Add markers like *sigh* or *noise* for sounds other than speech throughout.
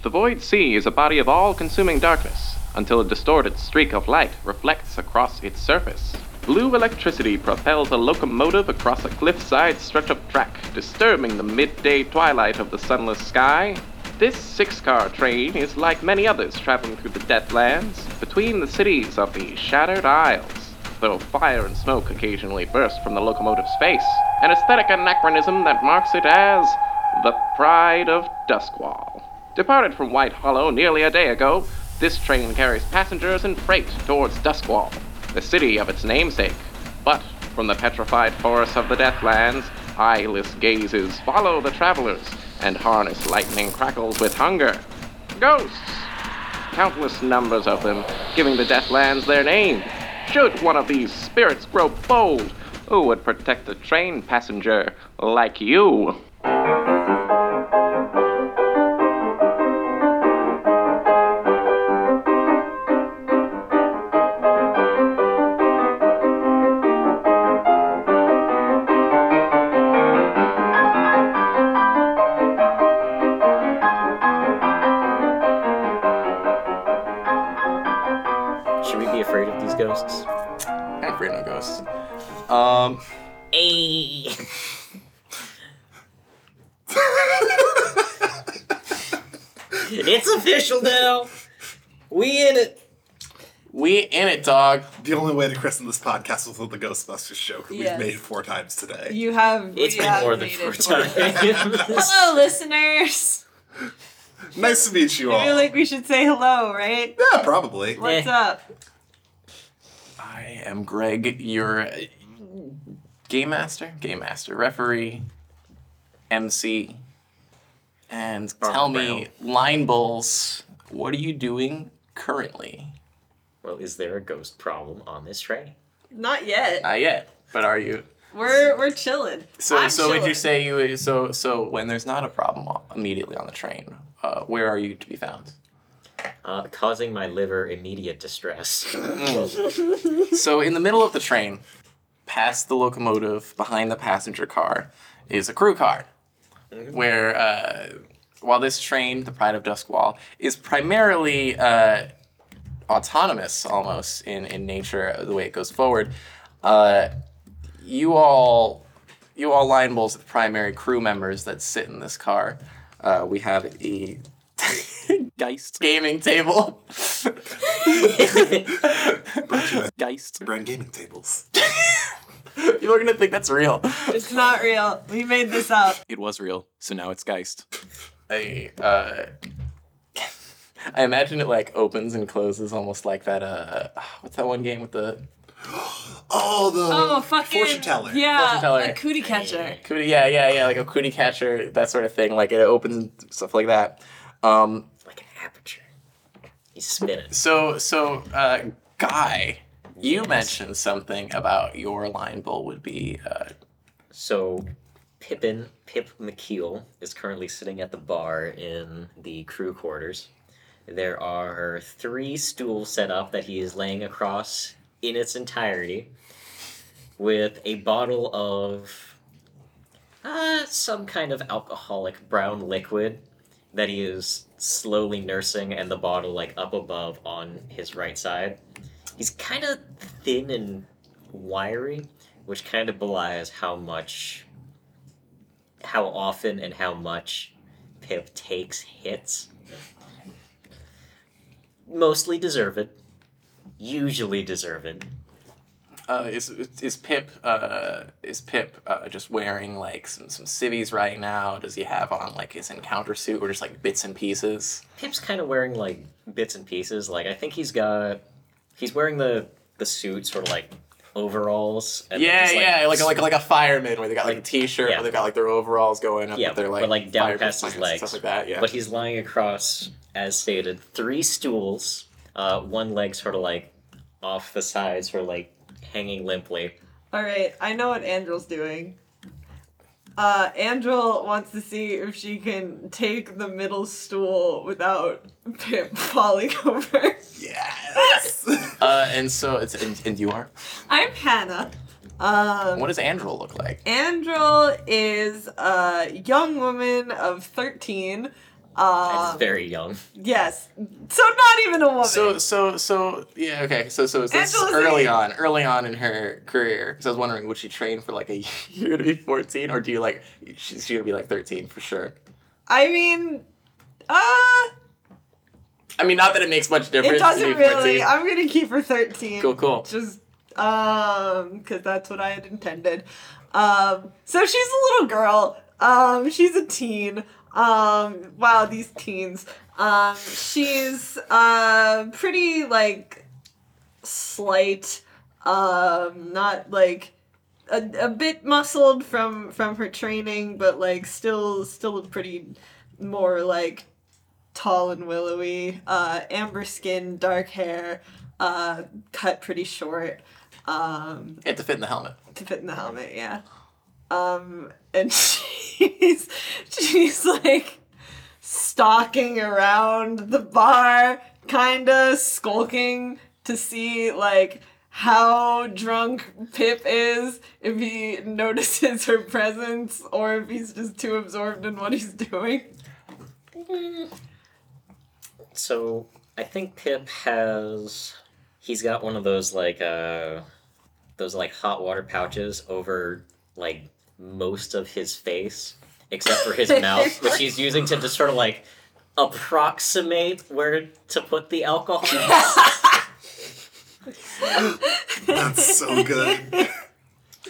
The void sea is a body of all consuming darkness until a distorted streak of light reflects across its surface. Blue electricity propels a locomotive across a cliffside stretch of track, disturbing the midday twilight of the sunless sky. This six car train is like many others traveling through the Deathlands, between the cities of the Shattered Isles, though fire and smoke occasionally burst from the locomotive's face, an aesthetic anachronism that marks it as the Pride of Duskwall. Departed from White Hollow nearly a day ago, this train carries passengers and freight towards Duskwall, the city of its namesake. But from the petrified forests of the Deathlands, eyeless gazes follow the travelers and harness lightning crackles with hunger. Ghosts! Countless numbers of them, giving the Deathlands their name. Should one of these spirits grow bold, who would protect a train passenger like you? It's official now. We in it. we in it, dog. The only way to christen this podcast was with the Ghostbusters show 'cause Yes. we've made it four times today. You have. It's we been have more than made four it. times. *laughs* Hello, listeners. Nice to meet you I all. feel like we should say hello, right? yeah, probably. What's Eh. up? I am Greg, your uh, game master, game master, referee, MC, and Armor tell me, line bulls, what are you doing currently? well, is there a ghost problem on this train? Not yet. Not yet, but are you? We're we're chilling. So, I'm so would you say you? So, so when there's not a problem immediately on the train, uh, where are you to be found? Uh, causing my liver immediate distress. *laughs* So in the middle of the train, past the locomotive, behind the passenger car, is a crew car, where uh, while this train, the Pride of Duskwall, is primarily uh, autonomous almost in, in nature, the way it goes forward, uh, you all, you all line bulls are the primary crew members that sit in this car. Uh, we have a *laughs* Geist gaming table. *laughs* *laughs* Geist. Brand gaming tables. *laughs* People are gonna think that's real. It's not real. We made this up. It was real, so now it's Geist. I uh, I imagine it like opens and closes almost like that. Uh, what's that one game with the *gasps* Oh, the Oh, fucking. fortune teller. Yeah, Fortune teller. a cootie catcher. cootie? Yeah, yeah, yeah, like a cootie catcher, that sort of thing. Like it opens and stuff like that. Um, like an aperture. He's spinning. so so uh, Guy, you mentioned something about your line bull would be uh, So, Pippin, Pip McKeel, is currently sitting at the bar in the crew quarters. There are three stools set up that he is laying across in its entirety, with a bottle of uh, some kind of alcoholic brown liquid that he is slowly nursing, and the bottle like up above on his right side. He's kind of thin and wiry, which kind of belies how much, how often and how much Pip takes hits. Mostly deserved. Usually deserved. Uh, is is Pip uh, is Pip uh, just wearing like some some civvies right now? Does he have on like his encounter suit or just like bits and pieces? Pip's kind of wearing like bits and pieces. Like I think he's got, he's wearing the the suit sort of like overalls. And yeah, just, yeah, like like like a fireman where they got like, Like, a t-shirt, yeah. where they got like their overalls going up, Yeah, with their like, but, like, down past his legs. stuff like that. Yeah, But he's lying across, as stated, three stools. Uh, one leg sort of like off the side, sort of like hanging limply. All right, I know what Andrel's doing. Uh, Andrel wants to see if she can take the middle stool without Pip *laughs* falling over. Yes. *laughs* uh, and so it's and, and you are. I'm Hannah. Um, What does Andrew look like? Andrel is a young woman of 13. Uh, it's very young. yes. So not even a woman. So so so yeah okay so so is this Angela's early age. on early on in her career because I was wondering would she train for like a *laughs* year to be fourteen or do you like she's she gonna be like thirteen for sure I mean, uh, I mean not that it makes much difference it doesn't really. 14. I'm gonna keep her 13. cool cool Just, um, because that's what I had intended. Um, so she's a little girl. Um, she's a teen. Um, wow, these teens. Um, she's, uh, pretty, like, slight. Um, not, like, a, a bit muscled from from her training, but like still still pretty more like tall and willowy. Uh, amber skin, dark hair, uh, cut pretty short. Um, it to fit in the helmet to fit in the helmet, yeah. Um, and *laughs* she's she's like stalking around the bar, kinda skulking to see like how drunk Pip is, if he notices her presence, or if he's just too absorbed in what he's doing. So I think Pip has he's got one of those like uh those like hot water pouches over like most of his face except for his *laughs* mouth, which he's using to just sort of like approximate where to put the alcohol. That's so good.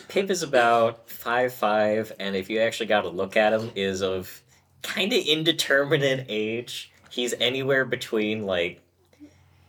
Pip is about five five, and if you actually got to look at him, is of kind of indeterminate age. He's anywhere between like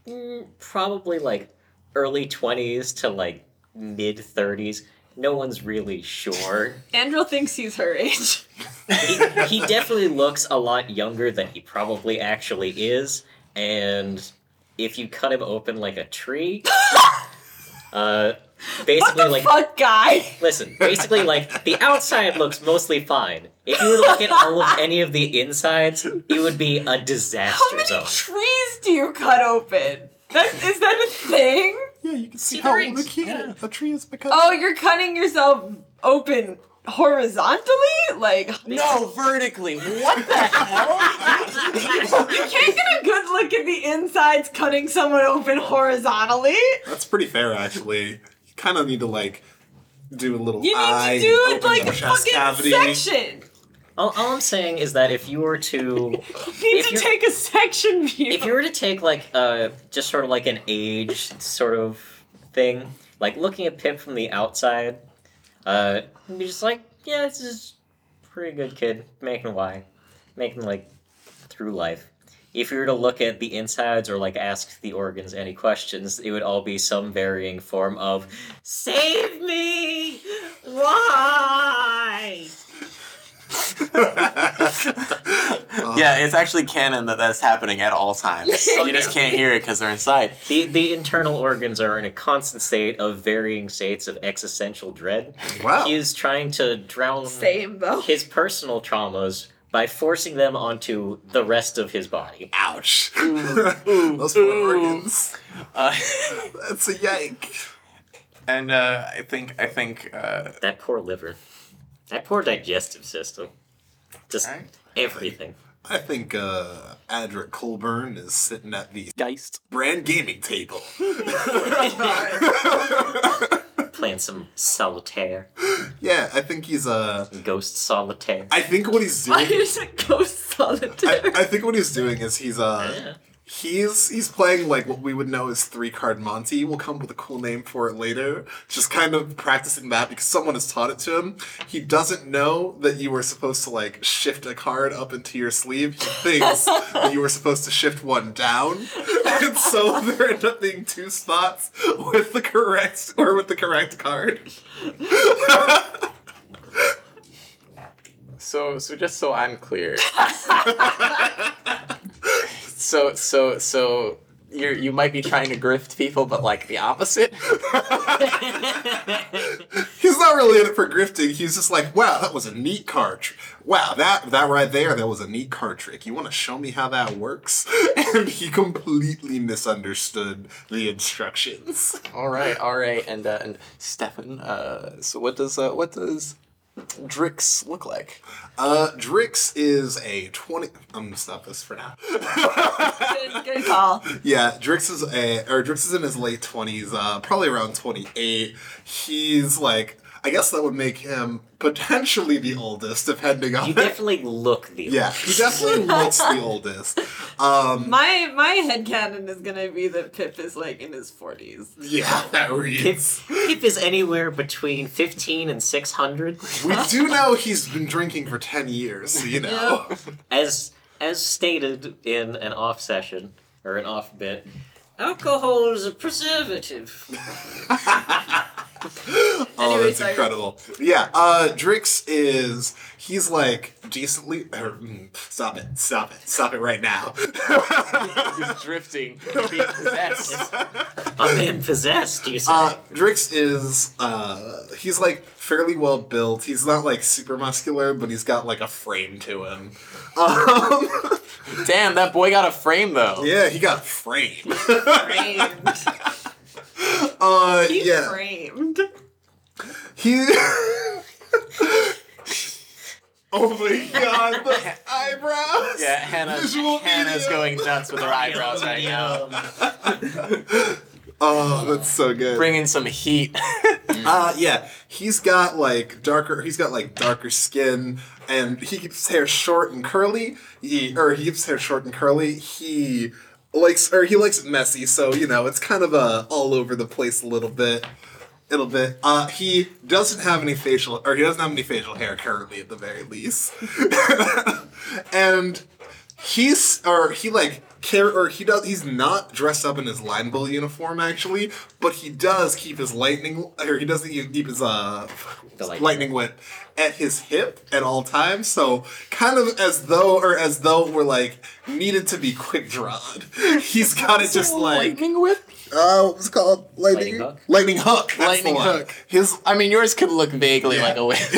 mm, probably like early twenties to like mid thirties. No one's really sure. *laughs* Andrew thinks he's her age. he, he definitely looks a lot younger than he probably actually is, and if you cut him open like a tree, *laughs* uh, What basically the like fuck, guy? Listen, basically, like the outside looks mostly fine. If you were to look at all of any of the insides, it would be a disaster How many zone. trees do you cut open? That, is that a thing? Yeah, you can see, See how the old a rings, kid yeah. a tree is because. Oh, you're cutting yourself open horizontally? Like, no vertically what the hell you can't get a good look at the insides cutting someone open horizontally. That's pretty fair, actually. You kind of need to like do a little You eye, need to do it open like the a chest fucking cavity. section. All, all I'm saying is that if you were to, *laughs* need to you're- take a section view. if you were to take like uh, just sort of like an age sort of thing, like looking at Pip from the outside, uh, you'd be just like, yeah, this is pretty good kid, making why, making like through life. If you were to look at the insides or like ask the organs any questions, it would all be some varying form of "Save me! Why?" *laughs* yeah it's actually canon that that's happening at all times *laughs* you just can't hear it because they're inside The the internal organs are in a constant state of varying states of existential dread. Wow. He is trying to drown Same though. his personal traumas by forcing them onto the rest of his body. Ouch. *laughs* Those poor organs. uh, That's a yank. and uh, i think i think uh, That poor liver. That poor digestive system. Just Alright. everything. I think uh, Adric Colburn is sitting at the geist brand gaming table. *laughs* Playing some solitaire. yeah, I think he's uh Ghost solitaire. I think what he's Why doing is it ghost solitaire? I, I think what he's doing is he's uh Yeah. He's he's playing like what we would know as three card Monty. We'll come up with a cool name for it later. Just kind of practicing that because someone has taught it to him. He doesn't know that you were supposed to like shift a card up into your sleeve. He thinks *laughs* that you were supposed to shift one down, and so *laughs* there end up being two spots with the correct or with the correct card. So, so just so I'm clear. *laughs* so, so, so you you might be trying to grift people, but like the opposite. *laughs* He's not really in it for grifting. He's just like, wow, that was a neat card. tr- Wow, that that right there, that was a neat card trick. You want to show me how that works? *laughs* And he completely misunderstood the instructions. all right, all right, and uh, and Stefan. Uh, so what does uh, what does Drix look like? Uh, Drix is a 20. I'm gonna stop this for now. Good, good call. yeah, Drix is a, or Drix is in his late 20s, uh, probably around 28. He's like, I guess that would make him potentially the oldest, depending on You *laughs* definitely look the Yeah, he definitely *laughs* looks the oldest. Um, My my headcanon is gonna be that Pip is like in his forties. yeah, that Pip, reads. Pip is anywhere between 15 and 600. We do know he's been drinking for 10 years, so you know. *laughs* As as stated in an off session or an off bit, alcohol is a preservative. Oh, Anyway, that's sorry. incredible. Yeah, uh, Drix is he's like decently. Or, mm, stop it! Stop it! Stop it right now! *laughs* He's drifting. Being possessed. *laughs* I'm being possessed, you say? uh, Drix is uh, he's like fairly well built. He's not like super muscular, but he's got like a frame to him. *laughs* Um, Damn, that boy got a frame though. yeah, he got frame. Framed. *laughs* Uh, He's yeah, framed. he. *laughs* oh my god, the *laughs* eyebrows! Yeah, Hannah, Visual Hannah's medium. going nuts with her eyebrows right now. Oh, that's so good. Bringing some heat. Uh yeah, he's got like darker. He's got like darker skin, and he keeps hair short and curly. He or he keeps hair short and curly. He likes or he likes it messy, so you know it's kind of uh, all over the place a little bit. A little bit. Uh, he doesn't have any facial, or he doesn't have any facial hair currently, at the very least. *laughs* and he's or he like care or he does he's not dressed up in his line bull uniform actually but he does keep his lightning or he doesn't even keep his uh The lightning. lightning whip at his hip at all times so kind of as though or as though we're like needed to be quick drawn *laughs* he's got it just like lightning whip? uh what's it called lightning Lightning hook? lightning hook that's Lightning hook. His, I mean, yours could look vaguely Yeah. like a whip. *laughs*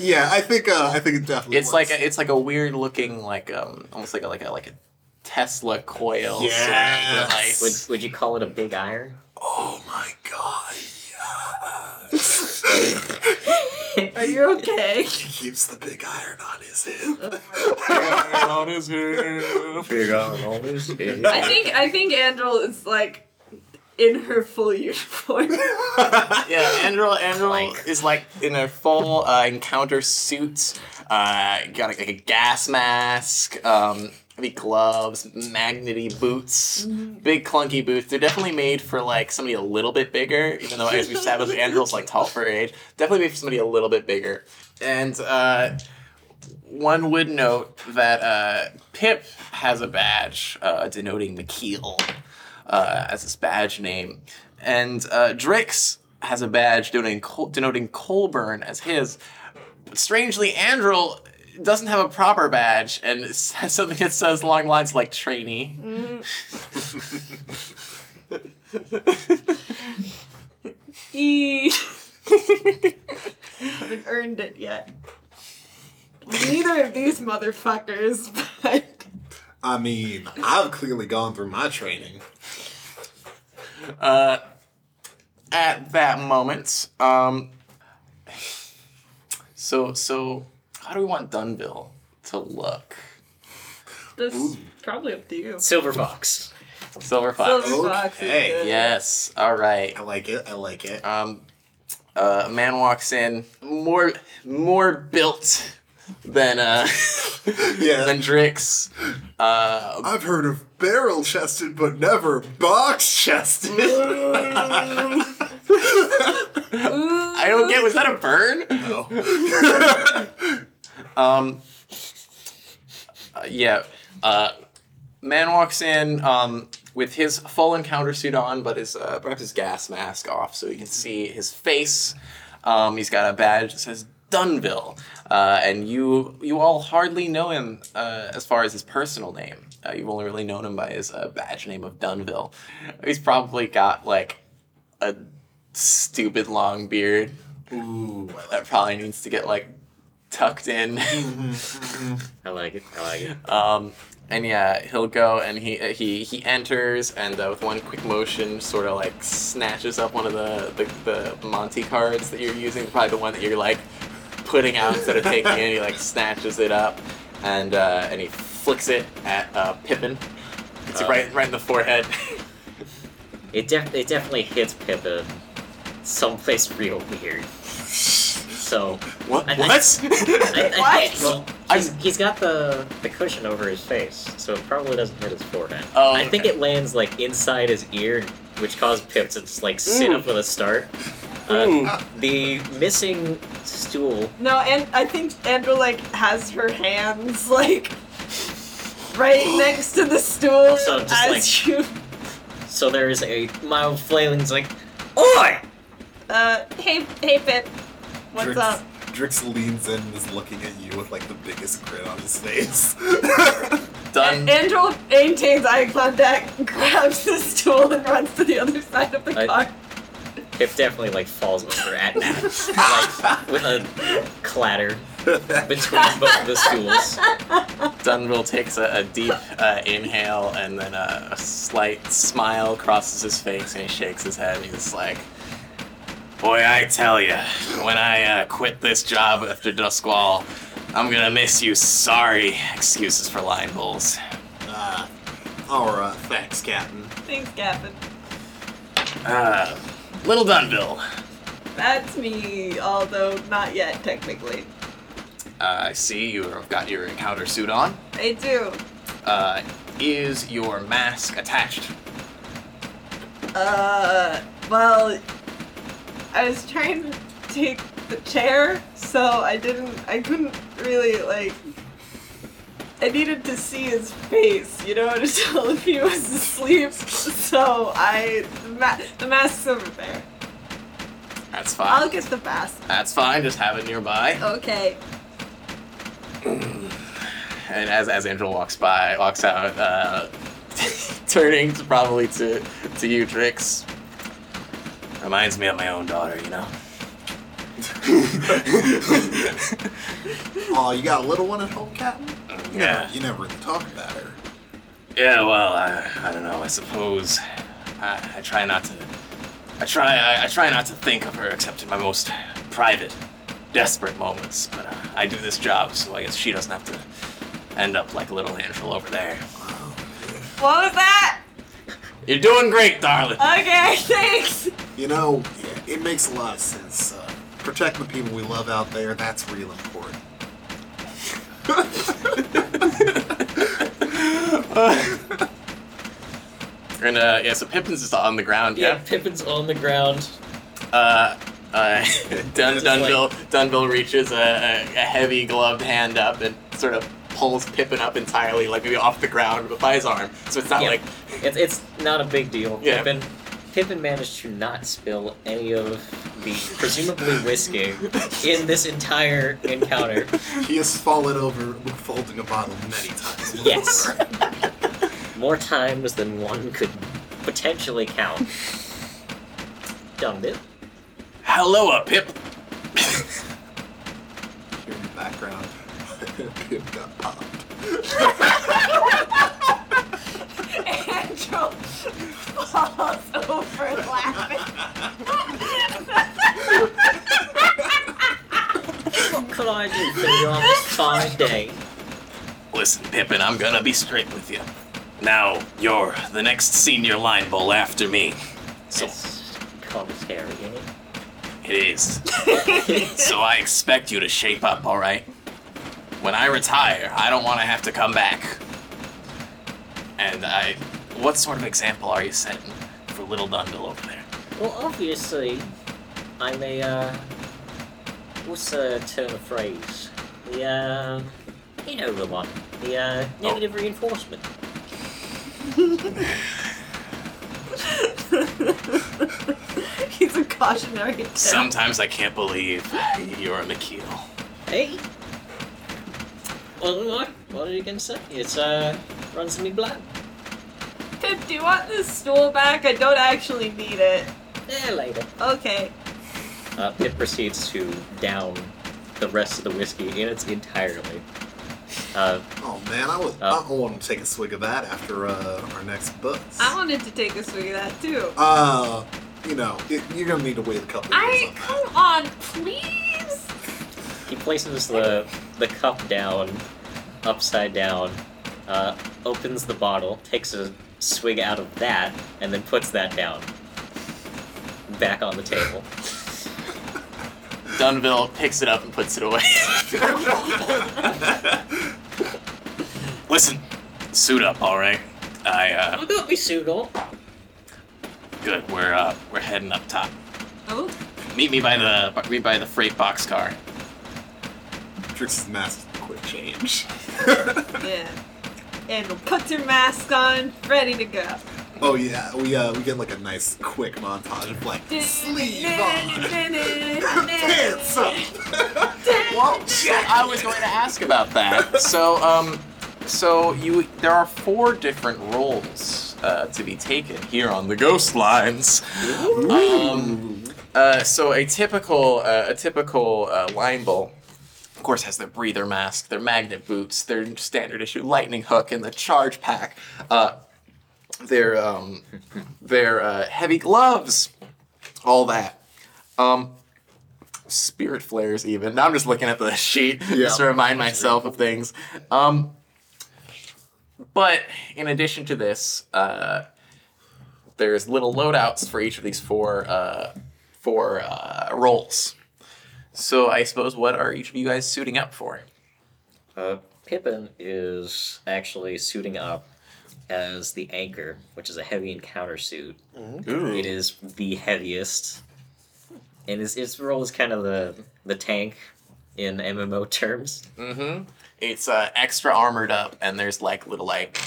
yeah i think uh i think it definitely It's like a, it's like a weird looking like um almost like a like a like a Tesla coil. sort of would, would you call it a big iron? oh my god yes Are you okay? He keeps the big iron on his hip. *laughs* on his hip. Big iron on his head. I think I think Andrew is like in her full uniform. *laughs* Yeah, Andrew Andrew Clank. is like in a full uh, encounter suit. Uh, got like a gas mask, um, heavy gloves, magnety boots, big clunky boots. They're definitely made for like somebody a little bit bigger. Even though as we've established, Andrew's like tall for her age. Definitely made for somebody a little bit bigger. And uh, one would note that uh, Pip has a badge uh, denoting McKeel uh, as his badge name, and uh, Drix has a badge denoting Col- denoting Colburn as his. But strangely, Andrew doesn't have a proper badge and it says something that says long lines like trainee. *laughs* E. *laughs* haven't earned it yet. Neither of these motherfuckers, *laughs* but I mean, I've clearly gone through my training. Uh, at that moment, um, so so how do we want Dunville to look? this is probably up to you. Silver fox. Silver fox. Silver Fox is Okay, good. Yes. All right. I like it. I like it. Um, uh, a man walks in, more more built than uh *laughs* Yeah. than Drix. Uh, I've heard of barrel chested, but never box chested. *laughs* I don't get. Was that a burn? *laughs* Um. uh, yeah. Uh, man walks in um, with his full encounter suit on, but his uh, perhaps his gas mask off, so you can see his face. Um, he's got a badge that says Dunville, uh, and you you all hardly know him uh, as far as his personal name. Uh, you've only really known him by his uh, badge name of Dunville. He's probably got like a stupid long beard Ooh, that probably needs to get like tucked in. I like it. I like it. um, and yeah, he'll go and he he he enters and uh, with one quick motion, sort of like snatches up one of the, the the Monty cards that you're using, probably the one that you're like putting out instead of taking it. He like snatches it up and uh, and he flicks it at uh, Pippin. It's Uh. right right in the forehead. It, def- it definitely hits Pippin someplace real weird. So what? I- I- What? I, I *laughs* What? think, well, he's, he's got the, the cushion over his face, so it probably doesn't hit his forehead. Oh, I think okay. it lands like inside his ear, which caused Pip to just like sit Mm. up with a start. Uh, Mm. the missing stool. No, and I think Andrew like has her hands like right *gasps* next to the stool So just, as like- you. So there is a mild flailing. It's like, oi! Uh, hey, hey, Pip. What's Drix, up? Drix leans in and is looking at you with like the biggest grin on his face. *laughs* Done. Andrew maintains eye contact, grabs the stool, and runs to the other side of the I- car. Pip definitely like falls over at Nat, *laughs* like with a clatter between both of the stools. Dunville takes a, a deep uh, inhale and then a, a slight smile crosses his face and he shakes his head and he's like, Boy, I tell ya, when I uh, quit this job after Duskwall, I'm gonna miss you. Sorry. Excuses for line bulls. uh, Alright, thanks, Captain. Thanks, Captain. Uh, Little Dunville, That's me, although not yet, technically. uh, I see you've got your encounter suit on. I do. Uh, is your mask attached? Uh, well, I was trying to take the chair, so I didn't, I couldn't really, like, I needed to see his face, you know, *laughs* to tell if he was asleep, so I, the, ma- the mask's over there. That's fine. I'll get the mask. That's fine. Just have it nearby. Okay. *clears throat* And as as Angel walks by, walks out, uh, *laughs* turning to probably to to you, Drix. Reminds me of my own daughter, you know. Aw, you got a little one at home, Captain? You Yeah. Never, you never really talk about her. Yeah. Well, I, I don't know. I suppose I, I try not to. I try. I, I try not to think of her except in my most private, desperate moments. But uh, I do this job, so I guess she doesn't have to end up like a little Angel over there. What was that? You're doing great, darling. Okay, *laughs* thanks. You know, it makes a lot of sense. Uh, protecting the people we love out there, that's real important. *laughs* And uh, yeah, so Pippin's just on the ground. Yeah, Yeah. Pippin's on the ground. Uh, uh, *laughs* Dun- Just Dunville Dunville reaches a, a, a heavy gloved hand up and sort of pulls Pippin up entirely, like maybe off the ground, but by his arm. So it's not Yeah. like It's, it's not a big deal. Yeah. Pippin, Pippin managed to not spill any of the presumably whiskey in this entire encounter. He has fallen over when folding a bottle many times. Yes. *laughs* More times than one could potentially count. Dumb bit. hello, Pip. Here in the background, Pip got popped. Angel falls over laughing. What could I do for you on this fine day? Listen, Pippin, I'm gonna be straight with you. Now you're the next senior line bull after me. So It's commentary, ain't it? it is. *laughs* so I expect you to shape up, all right? When I retire, I don't want to have to come back. And I, what sort of example are you setting for little Dundle over there? Well, obviously, I'm a, uh, what's the turn of phrase? The, uh, you know the one. The, uh, negative reinforcement. *laughs* He's a cautionary tale. Sometimes I can't believe you're a McKeel. Hey! Well, what? What are you gonna say? It's, uh, runs in me blood. Pip, do you want this stool back? I don't actually need it. Yeah, later. Okay. Uh, Pip proceeds to down the rest of the whiskey in its entirety. Uh, Oh man, I would. Oh. I want to take a swig of that after uh, our next bus. I wanted to take a swig of that too. Uh, you know, it, you're gonna need to wait a couple of I years on that. come on, please. He places the the cup down, upside down, uh, opens the bottle, takes a swig out of that, and then puts that down. Back on the table. Dunville picks it up and puts it away. *laughs* Listen, suit up, all right. I uh, I'll go be Sugal. good. We're uh, we're heading up top. Oh, Meet me by the meet me by the freight box car. Drix' mask quick change. *laughs* yeah. And we'll put your mask on, ready to go. oh yeah, we uh we get like a nice quick montage of like sleeve on, *laughs* pants up. Well, I was going to ask about that. So, um, so you there are four different roles uh, to be taken here on the Ghost Lines. Um, uh, so a typical uh, a typical uh, line bull. Of course, has their breather mask, their magnet boots, their standard issue lightning hook, and the charge pack. Uh, their um, their uh, heavy gloves, all that. Um, spirit flares even. Now I'm just looking at the *laughs* sheet Yeah. just to remind myself of things. Um, but in addition to this, uh, there's little loadouts for each of these four uh, four uh, roles. So I suppose what are each of you guys suiting up for? Uh, Pippin is actually suiting up as the anchor, which is a heavy encounter suit. It is the heaviest, and his, his role is kind of the the tank in MMO terms. Mm-hmm. It's uh, extra armored up, and there's like little like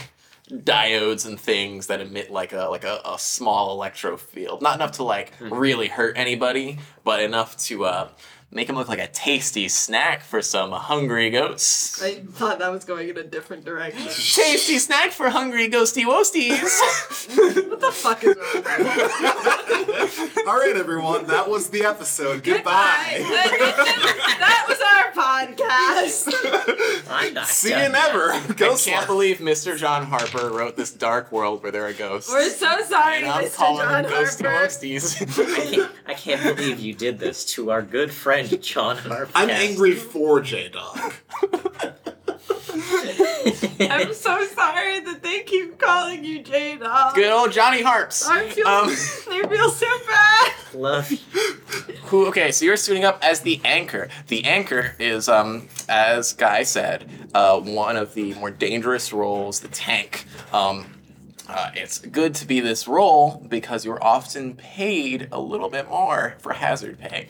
diodes and things that emit like a like a, a small electro field. Not enough to like really hurt anybody, but enough to uh, make him look like a tasty snack for some hungry ghosts. I thought that was going in a different direction. *laughs* tasty snack for hungry ghosty woasties. *laughs* what the fuck is wrong? *laughs* All right, everyone, that was the episode. Goodbye. that was our podcast. I'm not See you never. I Ghost can't Line. believe Mr. John Harper wrote this dark world where there are ghosts. We're so sorry, and I'm Mr. calling John ghosty Harper. I can't, I can't believe you did this to our good friend John Harper. I'm angry for J Dog. *laughs* I'm so sorry that they keep calling you J Dog. Good old Johnny Harps. I feel Um, *laughs* they feel so bad. Love you. Who? Okay, so you're suiting up as the anchor. The anchor is, um, as Guy said, uh, one of the more dangerous roles. The tank. Um, uh, it's good to be this role because you're often paid a little bit more for hazard pay.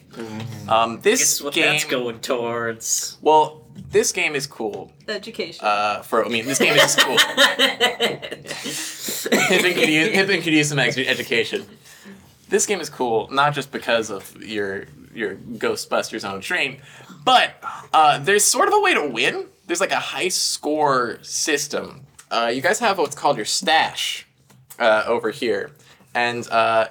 Um, this Guess what game. that's going towards. Well, this game is cool. Education. Uh, for I mean, this game is cool. *laughs* Pippin could use Pippin could use some education. This game is cool, not just because of your your Ghostbusters on a train, but uh, there's sort of a way to win. There's like a high score system. Uh, you guys have what's called your stash uh, over here, and uh,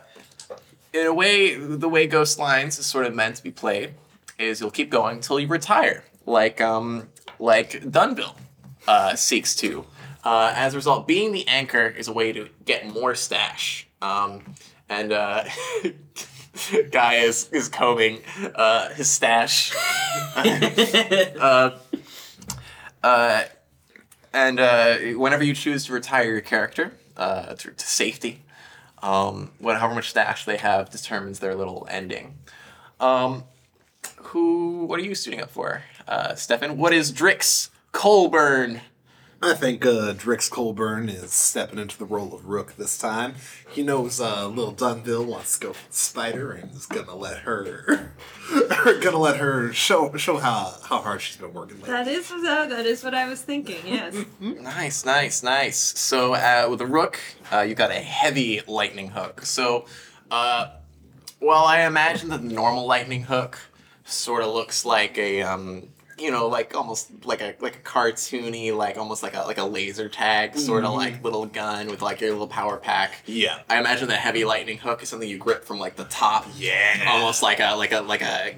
in a way, the way Ghost Lines is sort of meant to be played is you'll keep going until you retire, like um like Dunville uh, seeks to. Uh, as a result, being the anchor is a way to get more stash. Um, and uh, *laughs* guy is is combing his stash. *laughs* uh, and uh, whenever you choose to retire your character uh, to, to safety, um, what, however much stash they have determines their little ending. Um, who? What are you suiting up for, uh, Stefan? What is Drix Colburn? I think uh, Drix Colburn is stepping into the role of Rook this time. He knows uh, little Dunville wants to go for the spider and is gonna let her, *laughs* gonna let her show show how how hard she's been working lately. that is that, that is what I was thinking. Yes. *laughs* Nice, nice, nice. So uh, with the rook, uh, you got a heavy lightning hook. So, uh, well, I imagine that the normal lightning hook sort of looks like a, um, you know, like almost like a like a cartoony, like almost like a like a laser tag sort of like little gun with like your little power pack. Yeah. I imagine the heavy lightning hook is something you grip from like the top. Yeah. Almost like a like a like a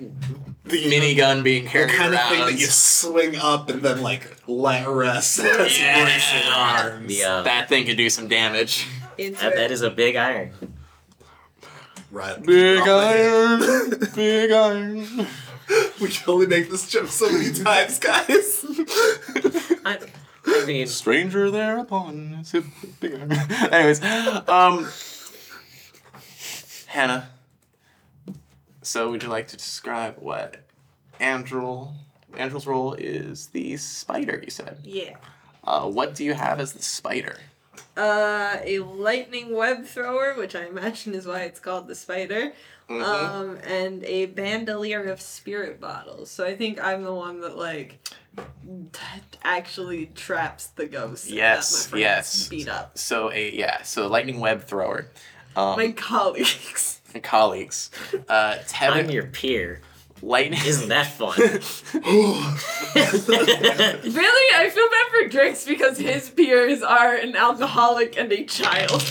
The minigun being carried the carried kind of thing that you swing up and then like let rest. *laughs* as Yeah. arms. The, uh, that thing could do some damage. that, that is a big iron. Right. Big iron, big iron. *laughs* *laughs* We can only make this joke so many times, guys. *laughs* I, I mean, Stranger thereupon. *laughs* Anyways, um, Hannah. So, would you like to describe what Andrew Andrew's role is? The spider, you said. Yeah. Uh, what do you have as the spider? Uh, a lightning web thrower, which I imagine is why it's called the spider. Mhm. Um, and a bandolier of spirit bottles. So I think I'm the one that like t- actually traps the ghosts. that Yes, my yes. Beat up So a yeah, so lightning web thrower. Um, my *laughs* colleagues. My colleagues. Uh, I'm your peer. Lightning. *laughs* Isn't that fun? *laughs* Really, I feel bad for Drix because his peers are an alcoholic and a child.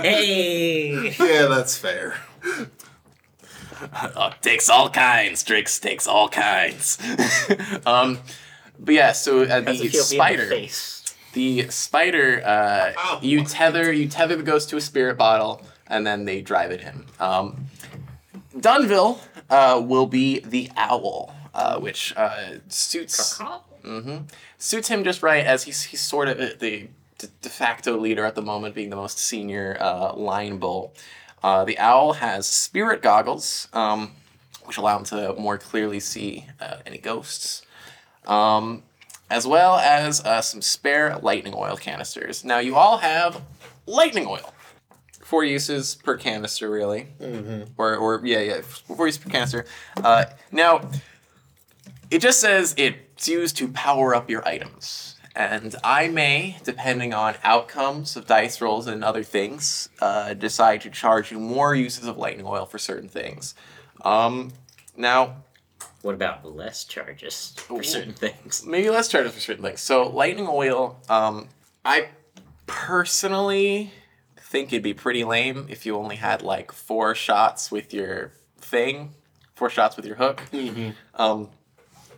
hey! yeah, that's fair. uh, takes all kinds. Drix takes all kinds. *laughs* um, but yeah, so uh, the it feel being in the spider. face? The spider, uh, Ow. you tether you tether the ghost to a spirit bottle, and then they drive at him. Um, Dunville uh, will be the owl, uh, which uh, suits hmm suits him just right, as he's he's sort of the de, de facto leader at the moment, being the most senior uh, line bull. Uh, the owl has spirit goggles, um, which allow him to more clearly see uh, any ghosts um, as well as uh, some spare lightning oil canisters. Now, you all have lightning oil. Four uses per canister, really. Mm-hmm. Or, or yeah, yeah, four uses per canister. Uh, now, it just says it's used to power up your items. And I may, depending on outcomes of dice rolls and other things, uh, decide to charge you more uses of lightning oil for certain things. Um, now, What about less charges for certain things? maybe less charges for certain things. So lightning oil, um, I personally think it'd be pretty lame if you only had like four shots with your thing, four shots with your hook. Um,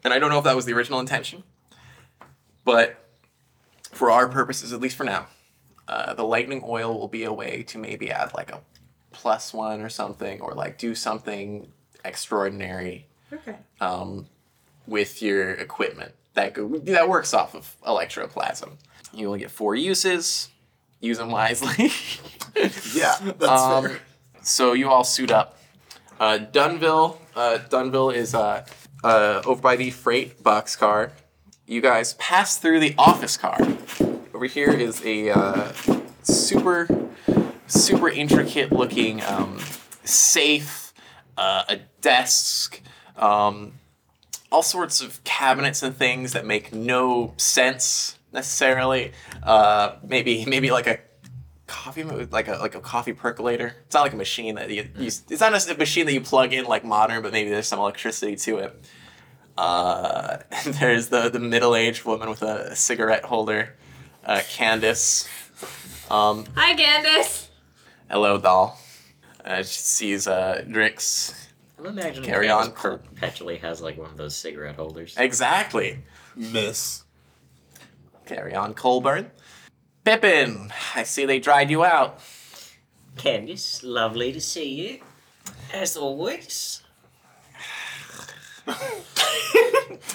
and I don't know if that was the original intention, but for our purposes, at least for now, uh, the lightning oil will be a way to maybe add like a plus one or something, or like do something extraordinary Okay. um, with your equipment that go, that works off of electroplasm. You will get four uses. Use them wisely. *laughs* Yeah, that's Um, fair. so you all suit up. Uh, Dunville. Uh, Dunville is uh, uh, over by the freight box car. You guys pass through the office car. Over here is a uh, super, super intricate looking um, safe, uh, a desk, um, all sorts of cabinets and things that make no sense necessarily. Uh, maybe maybe like a coffee like a like a coffee percolator. It's not like a machine that you, you it's not a machine that you plug in like modern, but maybe there's some electricity to it. Uh, *laughs* and there's the the middle aged woman with a cigarette holder, uh, Candace. Um, Hi, Candace. hello, doll. Uh, she sees uh, Drix. I'm imagining Carry Candace on. perpetually has like one of those cigarette holders. Exactly. Miss. Carry on, Colburn. Pippin, I see they dried you out. Candace, lovely to see you. As always.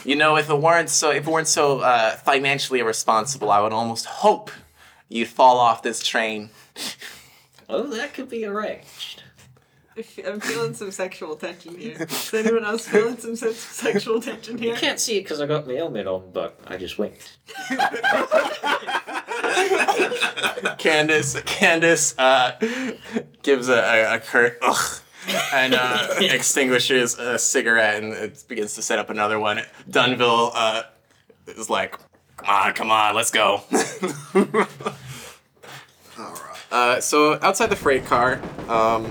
You know, if it weren't so, if it weren't so uh, financially irresponsible, I would almost hope you'd fall off this train. Oh, that could be arranged. I *laughs* fe- I'm feeling some sexual tension here. Is anyone else feeling some se- sexual tension You here? can't see it because I got my helmet on, but I just winked. *laughs* Candace, Candace uh, gives a, a, a curt ugh and uh, extinguishes a cigarette and it begins to set up another one. Dunville uh, is like, "Come on, come on, let's go." *laughs* All right. Uh, so outside the freight car, um,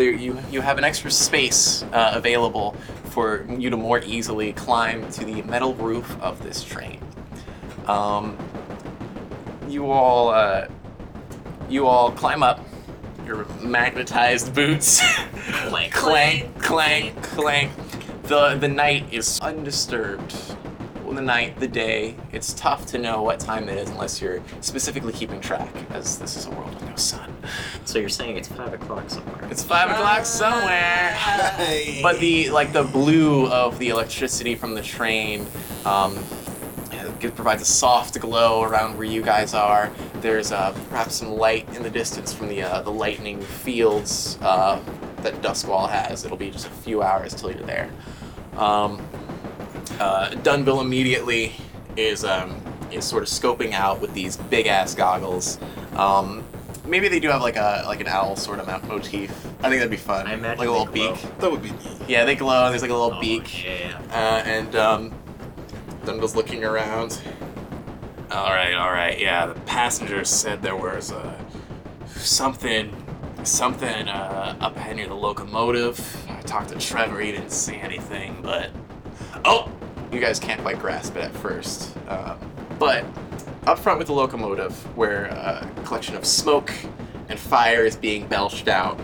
there you you have an extra space uh, available for you to more easily climb to the metal roof of this train. Um, you all uh, you all climb up your magnetized boots. *laughs* Clank. clank, clank, clank. The the night is undisturbed the night, the day. It's tough to know what time it is unless you're specifically keeping track, as this is a world with no sun. So you're saying it's five o'clock somewhere? It's five o'clock somewhere. But the like the blue of the electricity from the train um, it provides a soft glow around where you guys are. There's uh, perhaps some light in the distance from the uh, the lightning fields uh, that Duskwall has. It'll be just a few hours till you're there. Um, uh, Dunville immediately is um, is sort of scoping out with these big ass goggles. Um, maybe they do have like a like an owl sort of mount motif. I think that'd be fun. I imagine like a they little glow. beak. that would be neat. Yeah, they glow. There's like a little Oh, beak. Yeah. Uh, and um, Dunville's looking around. All right, all right. Yeah, the passengers said there was uh, something, something uh, up ahead near the locomotive. I talked to Trevor. He didn't see anything, but oh, you guys can't quite grasp it at first. Um, but up front with the locomotive, where uh, a collection of smoke and fire is being belched out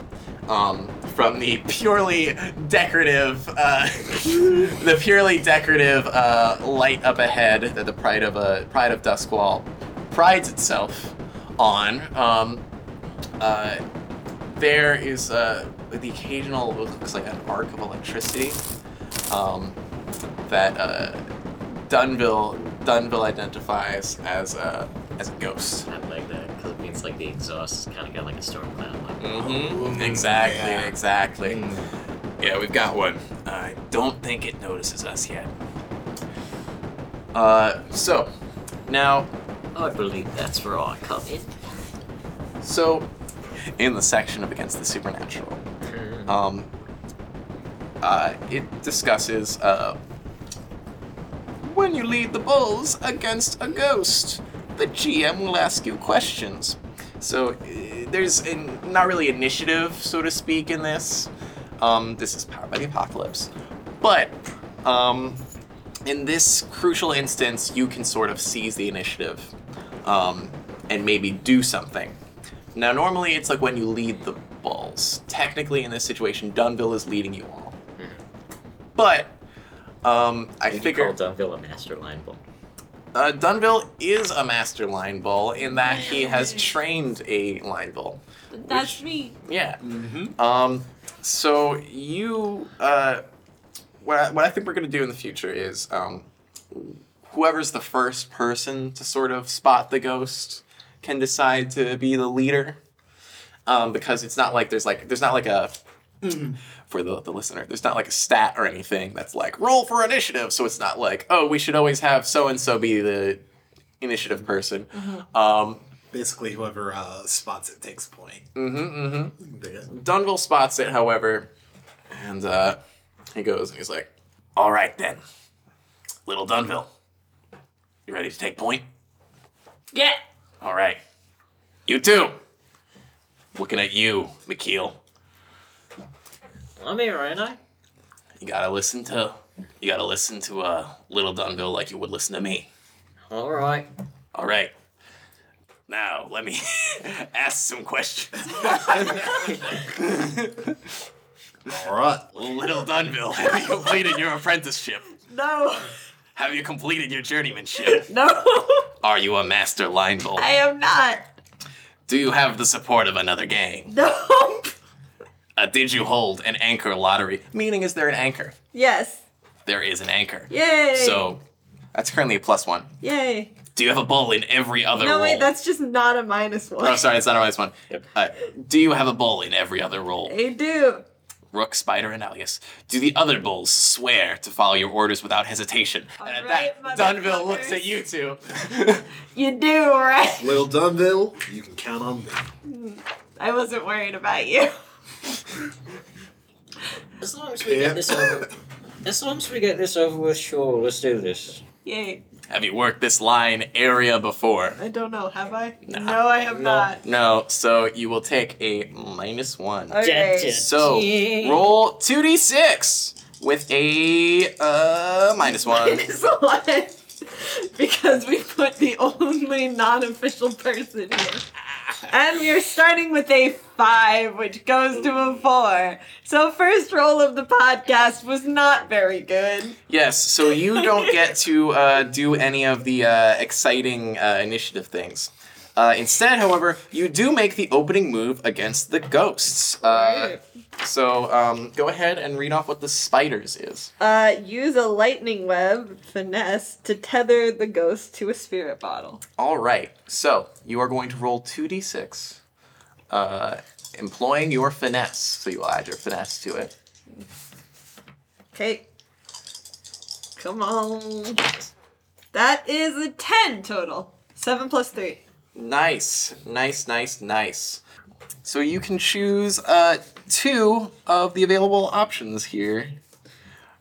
um, from the purely decorative, uh, *laughs* the purely decorative uh, light up ahead that the Pride of uh, Pride of Duskwall prides itself on. Um, uh, there is uh, the occasional looks like an arc of electricity um, that uh, Dunville Dunville identifies as a as a ghost. I like that because it means like the exhaust kind of got like a storm cloud. Like, Mm-hmm. Exactly, Yeah. exactly. Yeah, we've got one. I don't think it notices us yet. Uh, so now, I believe that's where I come in. so in the section of Against the Supernatural, um, uh, it discusses uh, when you lead the bulls against a ghost, the GM will ask you questions. So uh, there's in, not really initiative, so to speak, in this. Um, this is powered by the apocalypse, but um, in this crucial instance, you can sort of seize the initiative um, and maybe do something. Now, normally it's like when you lead the bulls. Technically, in this situation, Dunville is leading you all. But um, I Did you figure call Dunville a master line bull? uh, Dunville is a master line bull in that he has trained a line bull. That's me. Yeah. Um, so you, uh, what I, what I think we're gonna do in the future is, um, whoever's the first person to sort of spot the ghost can decide to be the leader. Um, because it's not like there's like there's not like a for the, the listener there's not like a stat or anything that's like roll for initiative so it's not like oh we should always have so and so be the initiative person um, Basically, whoever uh, spots it takes point. mm-hmm, mm-hmm. Dunville spots it, however, and uh, he goes and he's like, "All right then, little Dunville, you ready to take point? Yeah. All right, you too. Looking at you, McKeel. I'm here, ain't I? You gotta listen to, you gotta listen to uh, little Dunville like you would listen to me. All right. All right." Now, let me *laughs* ask some questions. *laughs* All right. Little Dunville, have you completed your apprenticeship? No. Have you completed your journeymanship? No. Are you a master line bull? I am not. Do you have the support of another gang? No. Uh, did you hold an anchor lottery? Meaning, is there an anchor? yes. There is an anchor. Yay. So, that's currently a plus one. Yay. Do you have a bull in every other role? No, role? wait, that's just not a minus one. Oh, sorry, it's not a minus one. Uh, do you have a bull in every other role? I do. Rook, Spider, and Alias. Do the other bulls swear to follow your orders without hesitation? and at Alright, that, Dunville motherfuckers. looks at you two. *laughs* You do, right? Little Dunville, you can count on me. I wasn't worried about you. *laughs* As long as we Yeah. get this over, as long as we get this over with, sure, let's do this. Yay. have you worked this line area before? I don't know. Have I? Nah. No, I have No. not. No, so you will take a minus one. Okay. So roll two d six with a uh minus one. *laughs* Minus one. *laughs* because we put the only non-official person here. And we are starting with a five, which goes to a four. So first roll of the podcast was not very good. Yes, so you don't get to uh, do any of the uh, exciting uh, initiative things. Uh, instead, however, you do make the opening move against the ghosts. Uh, so um, go ahead and read off what the spiders is. Uh, use a lightning web finesse to tether the ghost to a spirit bottle. All right, so you are going to roll 2d6, uh, employing your finesse. So you will add your finesse to it. Okay. Come on. That is a 10 total. 7 plus 3. Nice, nice, nice, nice. So you can choose uh, two of the available options here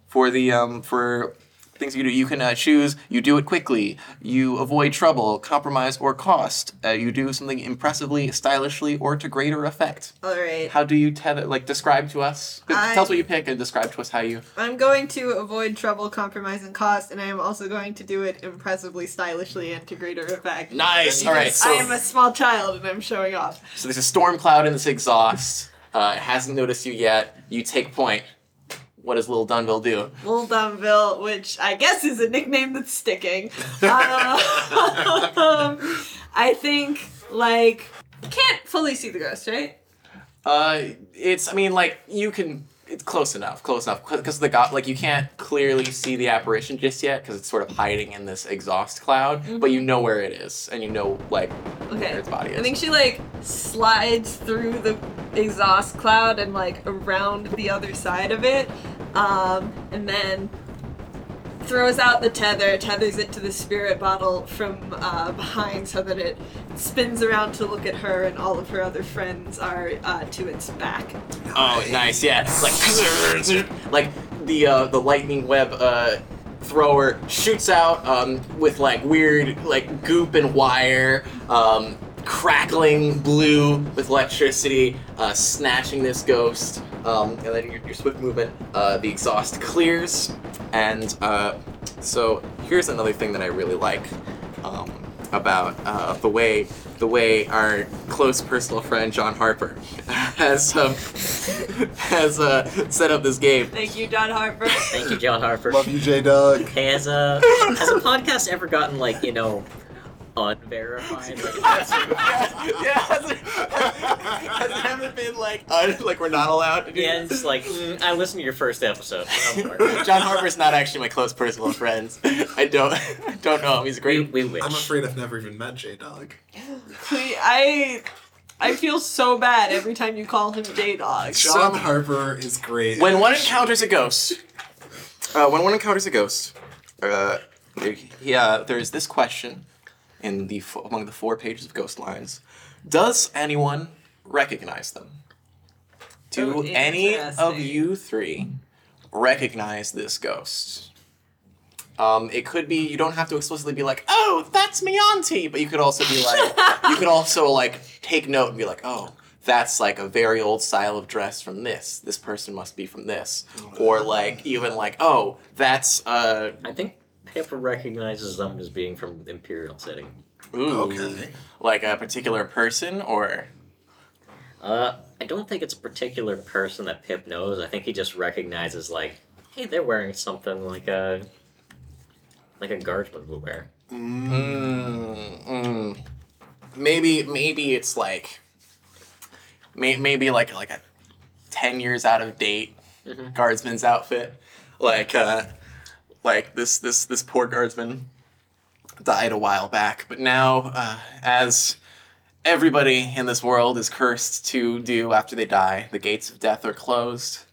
for the um, for things you do. You can uh, choose you do it quickly, you avoid trouble, compromise, or cost. Uh, you do something impressively, stylishly, or to greater effect. Alright. How do you tether? Like describe to us. I- Tell us what you pick and describe to us how you. I'm going to avoid trouble, compromise, and cost, and I am also going to do it impressively, stylishly, and to greater effect. Nice. All right. So I am a small child and I'm showing off. so there's a storm cloud in this exhaust. Uh, hasn't noticed you yet. You take point. What does little Dunville do? Little Dunville, which I guess is a nickname that's sticking. Um, *laughs* *laughs* I think, like, can't fully see the ghost, right? Uh, it's. I mean, like you can. It's close enough. Close enough because the god. Like you can't clearly see the apparition just yet because it's sort of hiding in this exhaust cloud. But you know where it is, and you know like Okay. where its body is. I think she like slides through the exhaust cloud and like around the other side of it, um, and then throws out the tether, tethers it to the spirit bottle from uh, behind so that it spins around to look at her, and all of her other friends are uh, to its back. Oh, nice. Yeah. Like *laughs* like the uh, the lightning web uh, thrower shoots out um, with like weird like goop and wire. Um, crackling blue with electricity, uh, snatching this ghost, um, and then your, your swift movement, uh, the exhaust clears, and uh, so here's another thing that I really like um, about uh, the way the way our close personal friend John Harper *laughs* has um, *laughs* has uh, set up this game. Thank you, John Harper. Thank you, John Harper. Love you, J Doug. Hey, has a has a podcast ever gotten like you know unverified? Like, *laughs* *laughs* yeah, has it, has it been like un, like we're not allowed to do yeah, it's like mm, I listened to your first episode. I'm sorry. *laughs* John Harper's not actually my close personal friend. I don't I don't know him. He's we, great. we wish. I'm afraid I've never even met J Dog. Please- I I feel so bad every time you call him J Dog. John Harper is great. When one encounters a ghost, uh, when one encounters a ghost, uh, yeah, there is this question in the fo- among the four pages of ghost lines: Does anyone recognize them? Do Oh, any of you three recognize this ghost? Um, it could be you don't have to explicitly be like, "Oh, that's me, auntie," but you could also be like, *laughs* you could also like take note and be like, "Oh, that's like a very old style of dress from this. This person must be from this," or like even like, "Oh, that's uh, I think Pip recognizes them as being from Imperial City. ooh, Okay. like a particular person or." Uh, I don't think it's a particular person that Pip knows. I think he just recognizes like, hey, they're wearing something like a like a guardsman would wear. Mm, mm. Maybe maybe it's like may, maybe like like a ten years out of date guardsman's outfit. Like uh like this this this poor guardsman died a while back, but now uh, as everybody in this world is cursed to do after they die, the gates of death are closed.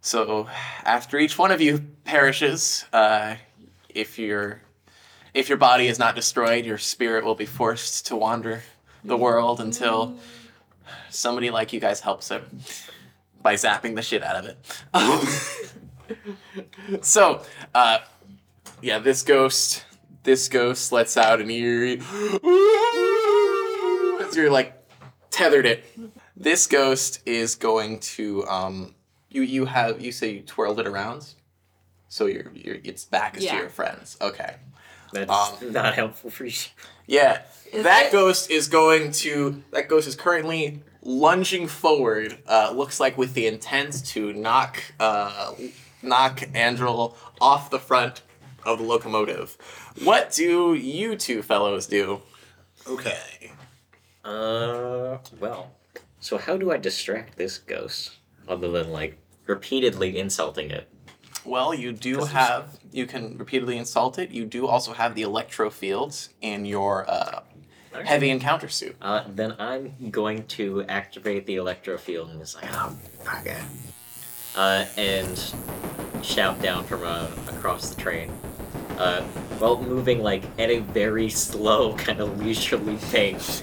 So after each one of you perishes, uh, if your if your body is not destroyed, your spirit will be forced to wander the world until somebody like you guys helps it by zapping the shit out of it. *laughs* so, uh, yeah, this ghost, this ghost lets out an eerie you're like tethered it. This ghost is going to um, you you have you say you twirled it around, so you're, you're it's back as to your friends. Okay. That's Um, not helpful for you. Yeah, Is that it- ghost is going to. That ghost is currently lunging forward. Uh, looks like with the intent to knock uh, knock Andrel off the front of the locomotive. What do you two fellows do? Okay. Uh, well, so how do I distract this ghost other than like repeatedly insulting it? Well, you do have. You can repeatedly insult it. You do also have the electro fields in your uh, Alright. heavy encounter suit. Uh, then I'm going to activate the electro field and just like, oh, fuck it. Uh, and shout down from uh, across the train. Uh, while moving like at a very slow, *laughs* kind of leisurely pace.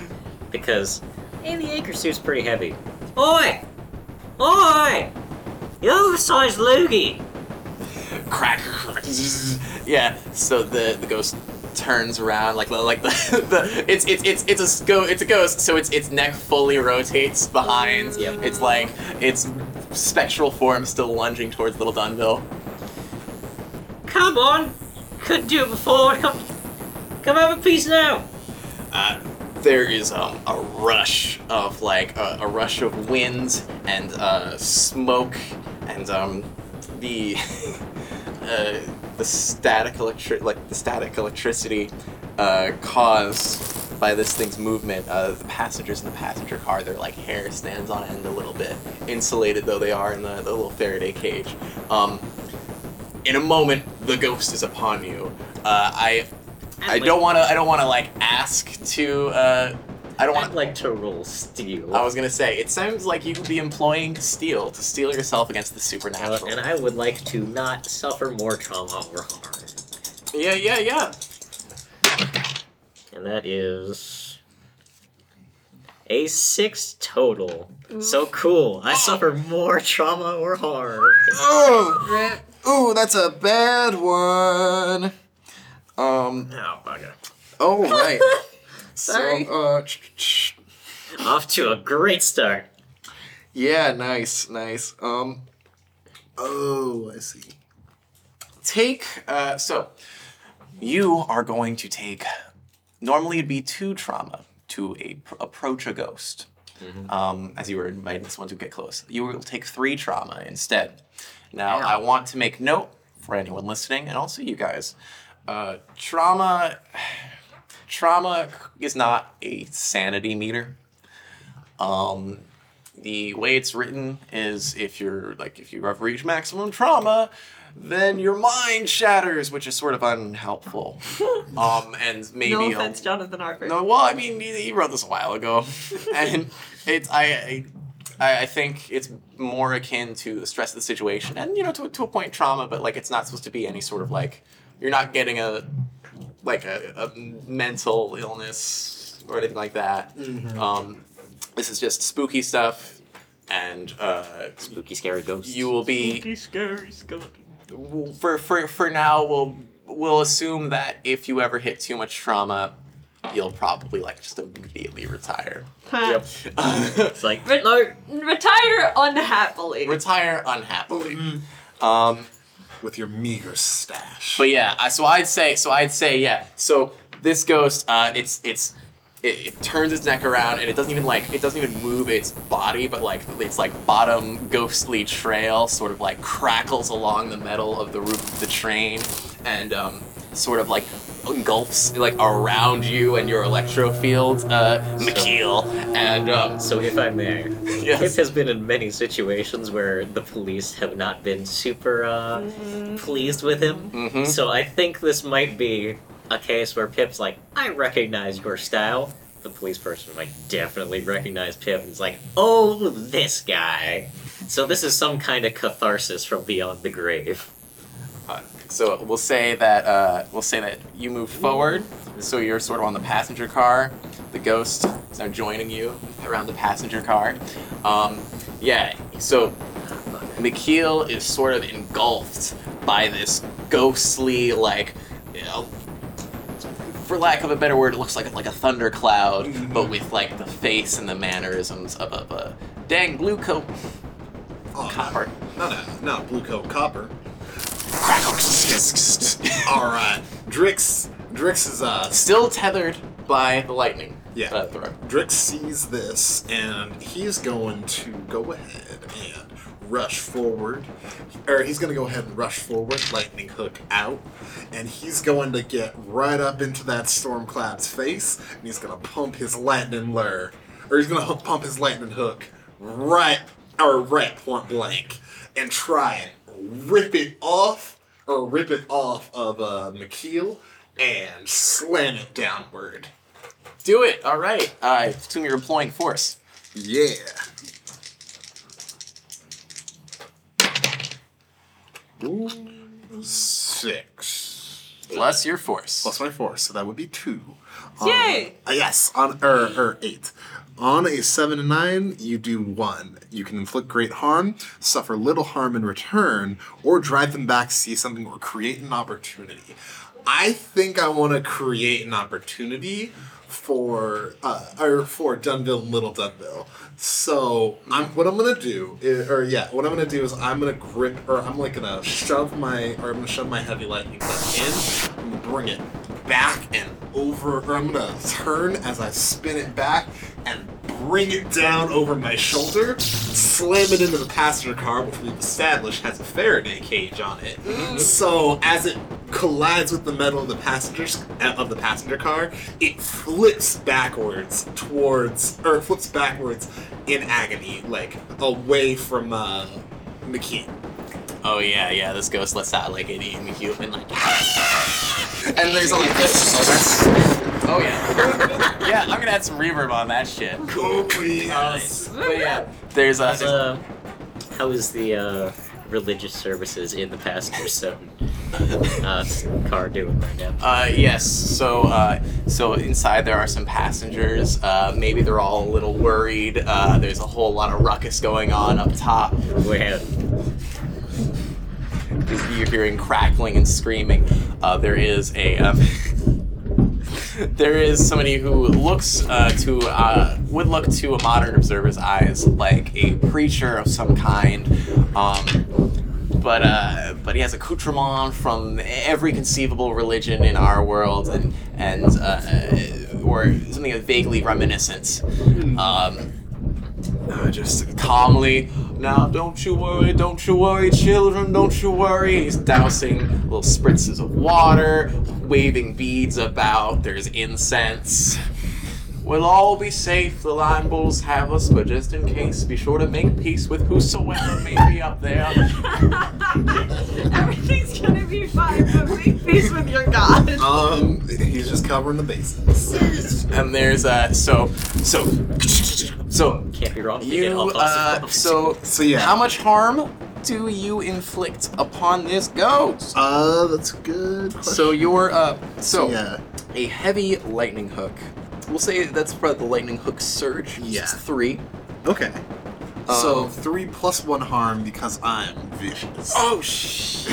*laughs* because, hey, the anchor suit's pretty heavy. Oi! Oi! You oversized loogie! crack. *laughs* yeah. So the the ghost turns around like like the, the it's it's it's it's a go it's a ghost. So its its neck fully rotates behind. Yep. It's like its spectral form still lunging towards little Dunville. Come on! Couldn't do it before. Come, come have a piece now. Uh, there is um, a rush of like a, a rush of wind and uh, smoke and um, the *laughs* uh, the static electric like the static electricity uh, caused by this thing's movement. Uh, the passengers in the passenger car, their like hair stands on end a little bit, insulated though they are in the, the little Faraday cage. Um, in a moment, the ghost is upon you. Uh, I I don't want to. I don't want to like ask to. Uh, I don't I'd want. like to roll steel. I was gonna say it sounds like you could be employing steel to steel yourself against the Uh, supernatural. and I would like to not suffer more trauma or harm. yeah, yeah, yeah. And that is a six total. So cool. I suffer more trauma or harm. Oh, ooh, that's a bad one. Um. Oh, bugger. Oh right. *laughs* Sorry. So, uh, ch- ch- Off to a great start. yeah, nice, nice. Um, Oh, I see. take uh so you are going to take normally it'd be two trauma to a, approach a ghost. Um as you were inviting this one to get close. You will take three trauma instead. Now i want to make note for anyone listening and also you guys uh trauma *sighs* trauma is not a sanity meter. Um the way it's written is if you're like if you have reached maximum trauma then your mind shatters which is sort of unhelpful *laughs* um and maybe no a- offense, Jonathan Harper. no well i mean he, he wrote this a while ago *laughs* and it's I, I i think it's more akin to the stress of the situation and you know to, to a point trauma but like it's not supposed to be any sort of like you're not getting a like a, a mental illness or anything like that um this is just spooky stuff and uh Spooky, scary ghosts. you will be spooky scary skeleton. For for for now we'll we'll assume that if you ever hit too much trauma you'll probably like just immediately retire Huh. *laughs* It's like, Re- no. Retire unhappily. retire unhappily um With your meager stash. but yeah so i'd say so i'd say yeah so this ghost uh it's it's it, it turns its neck around and it doesn't even like it doesn't even move its body but like its like bottom ghostly trail sort of like crackles along the metal of the roof of the train and um sort of like engulfs like around you and your electro field uh McKeel and um So if I may, Yes. Pip has been in many situations where the police have not been super uh, pleased with him. Mhm. So I think this might be a case where Pip's like, I recognize your style. The police person might definitely recognize Pip and is like, oh, this guy. So this is some kind of catharsis from beyond the grave. Uh, so we'll say that uh, we'll say that you move forward, so you're sort of on the passenger car. The ghost is now joining you around the passenger car. Um, yeah. So McKeel is sort of engulfed by this ghostly, like, you know, for lack of a better word, it looks like like a thunder cloud, but with like the face and the mannerisms of, of a dang blue coat Oh, copper. Not a not blue coat copper. *laughs* All right, Drix. Drix is uh Still tethered by the lightning. Yeah. Uh. Drix sees this and he's going to go ahead and rush forward. Or he's going to go ahead and rush forward, lightning hook out, and he's going to get right up into that Stormclap's face and he's going to pump his lightning lure. Or he's going to pump his lightning hook right, or right point blank, and try and rip it off, or rip it off of uh, McKeel and slam it downward. Do it. All right. I assume you're employing force. Yeah. Six. Plus your force. Plus my force, so that would be two. Um, Yay! Uh, yes, on or, or eight. On a seven and nine, you do one. You can inflict great harm, suffer little harm in return, or drive them back, see something, or create an opportunity. I think I want to create an opportunity for uh, or for Dunville and Little Dunville. So I'm what I'm gonna do, is, or yeah, what I'm gonna do is I'm gonna grip, or I'm like gonna shove my, or I'm gonna shove my heavy lightning gun in, I'm gonna bring it back and over, or I'm gonna turn as I spin it back and bring it down over my shoulder, slam it into the passenger car, which we've established has a Faraday cage on it. So as it collides with the metal of the passengers uh, of the passenger car, it flips backwards towards, or flips backwards in agony, like away from uh, McKeel. Oh yeah, yeah. This ghost lets out like an inhuman like. *laughs* and there's like *laughs* this. Oh yeah. *laughs* yeah, I'm gonna add some reverb on that shit. Copious. But yeah, there's a. How's, uh, how is the uh, religious services in the passenger seven uh, car doing right now? Uh, yes. So, uh, so inside there are some passengers. Uh, maybe they're all a little worried. Uh, there's a whole lot of ruckus going on up top. Where? You're hearing crackling and screaming. Uh, there is a. Um, *laughs* there is somebody who looks uh, to uh, would look to a modern observer's eyes like a preacher of some kind. Um, but uh, but he has accoutrement from every conceivable religion in our world, and and uh, or something vaguely reminiscent. Um, uh, just calmly, now don't you worry, don't you worry, children, don't you worry. He's dousing little spritzes of water, waving beads about. There's incense. We'll all be safe. The line bulls have us, but just in case, be sure to make peace with whosoever may be up there. *laughs* Everything's gonna be fine, but make peace with your god. Um, he's just covering the bases. And there's uh, so so so Can't be wrong. if you get you all uh, so So yeah. how much harm do you inflict upon this ghost? Uh, that's good. Question. So you're uh so yeah, a heavy lightning hook. We'll say that's probably the lightning hook surge. Yeah. It's three. okay. so Um, three plus one harm because I'm vicious. Oh *laughs* sh.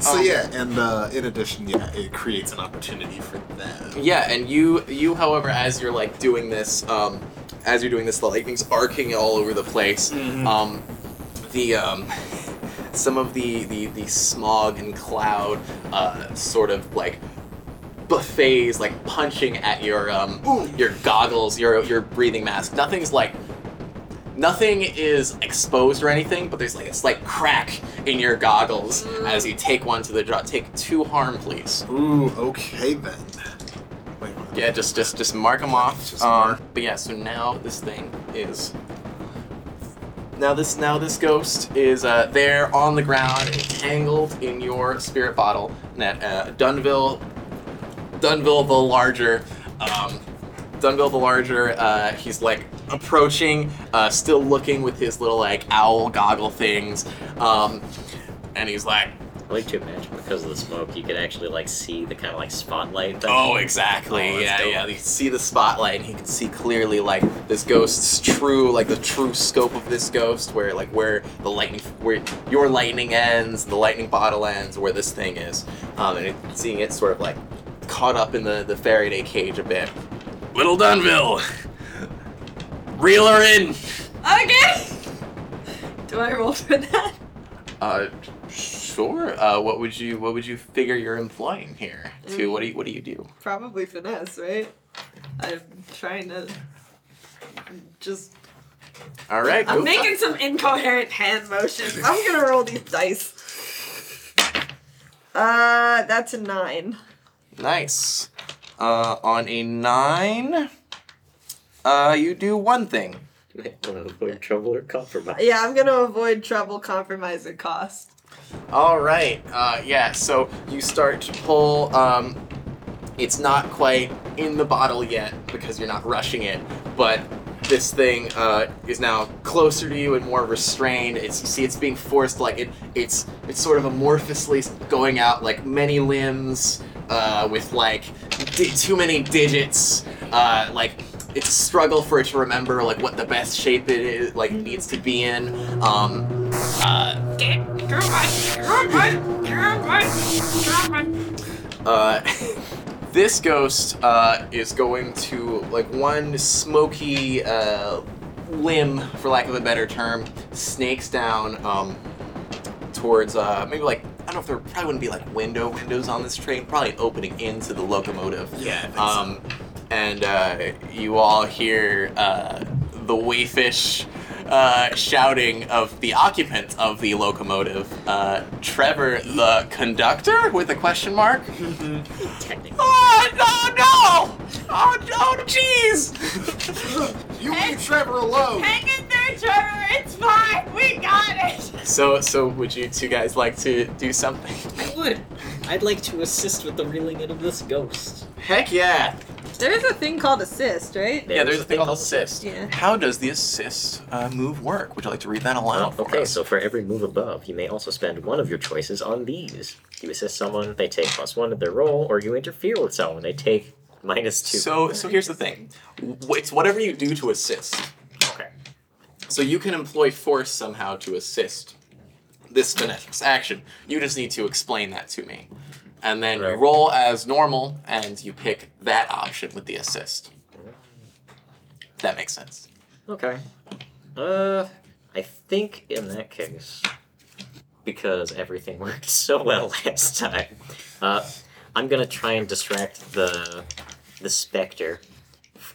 so um, yeah, and uh, in addition, yeah, it creates an opportunity for them. Yeah, and you you however as you're like doing this um as you're doing this the lightning's arcing all over the place. Mhm. Um the um *laughs* some of the the the smog and cloud uh sort of like buffets like punching at your um your goggles, your your breathing mask. Nothing's like nothing is exposed or anything, but there's like a slight crack in your goggles as you take one to the jaw. Take two harm, please. Ooh, okay then. Wait? Yeah, just just just mark them off. Just Um, mark. But yeah, so now this thing is. Now this now this ghost is uh, there on the ground, entangled in your spirit bottle. And that uh, Dunville, Dunville the larger, um, Dunville the larger. Uh, he's like approaching, uh, still looking with his little like owl goggle things, um, and he's like, I like to imagine because of the smoke, you could actually like see the kind of like spotlight. thing. Oh, exactly. Oh, yeah, dope. yeah. You can see the spotlight, and he can see clearly like this ghost's true, like the true scope of this ghost, where like where the lightning, where your lightning ends, the lightning bottle ends, where this thing is, um, and it, seeing it sort of like caught up in the the Faraday cage a bit. Little Dunville, reel her in. Okay. Do I roll for that? Uh, Sure. Uh, what would you What would you figure you're employing here? To what do you What do you do? Probably finesse, right? I'm trying to just. All right. I'm go- making some incoherent hand motions. I'm gonna roll these dice. Uh, that's a nine. Nice. Uh, on a nine, uh, you do one thing. Avoid trouble or compromise. Yeah, I'm gonna avoid trouble, compromise, or cost. All right. Uh, yeah. So you start to pull. Um, it's not quite in the bottle yet because you're not rushing it, but this thing uh, is now closer to you and more restrained. It's you see it's being forced like it. It's it's sort of amorphously going out like many limbs uh, with like di- too many digits. Uh, like it's a struggle for it to remember like what the best shape it is like needs to be in. Um, uh, Uh, *laughs* this ghost uh, is going to like one smoky uh, limb, for lack of a better term, snakes down um, towards uh, maybe like I don't know if there probably wouldn't be like window windows on this train, probably an opening into the locomotive. Yeah, I think so. Um, and uh, you all hear uh, the wayfish uh, shouting of the occupant of the locomotive, uh, Trevor, the conductor, with a question mark. Technically. Oh no no! Oh no! Jeez! You leave Trevor alone. Hang in there, Trevor. It's fine. We got it. So so would you two guys like to do something? I would. I'd like to assist with the reeling in of this ghost. Heck yeah! There's a thing called assist, right? Yeah, there's a thing called assist. Yeah. How does the assist uh, move work? Would you like to read that aloud? for Okay, us? so for every move above, you may also spend one of your choices on these. You assist someone, they take plus one to their roll, or you interfere with someone, they take *laughs* minus two. So so here's the thing. It's whatever you do to assist. okay. So you can employ force somehow to assist this finesse action. You just need to explain that to me. And then you roll as normal and you pick that option with the assist. If That makes sense. Okay. Uh, I think in that case, because everything *laughs* worked so well last time, uh, I'm gonna try and distract the the specter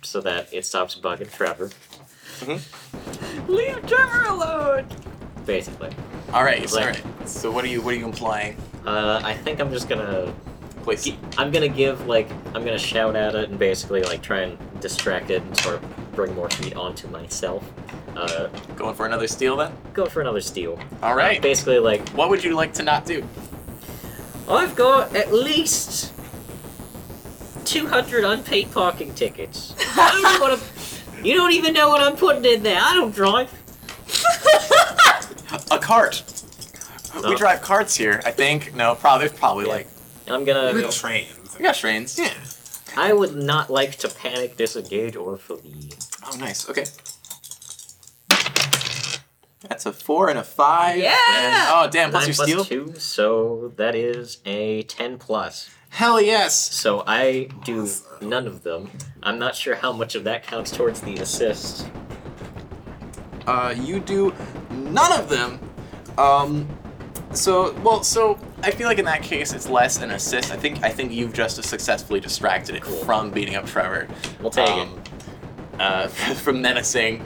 so that it stops bugging Trevor. Leave Trevor alone. Basically, Alright, Like- alright. So what are you what are you implying? uh, I think I'm just gonna Place I'm gonna give like I'm gonna shout at it and basically like try and distract it and sort of bring more heat onto myself. Uh, going for another steel then? go for another steel. Alright. Basically, like What would you like to not do? I've got at least 200 unpaid parking tickets. I don't know what I'm, you don't even know what I'm putting in there. I don't drive. *laughs* A cart. No. We oh. drive carts here, I think. No, probably there's probably Yeah. like I'm gonna. Good trains. we got trains. Yeah. I would not like to panic, disengage, or flee. Oh, nice. Okay. That's a four and a five. Yeah! And, oh, damn! Plus Nine your plus steel. two, so that is a 10 plus. Hell yes. So I do none of them. I'm not sure how much of that counts towards the assist. Uh, you do none of them. Um, so well, so I feel like in that case it's less an assist. I think I think you've just successfully distracted it Cool. from beating up Trevor. We'll take um, Uh, *laughs* from menacing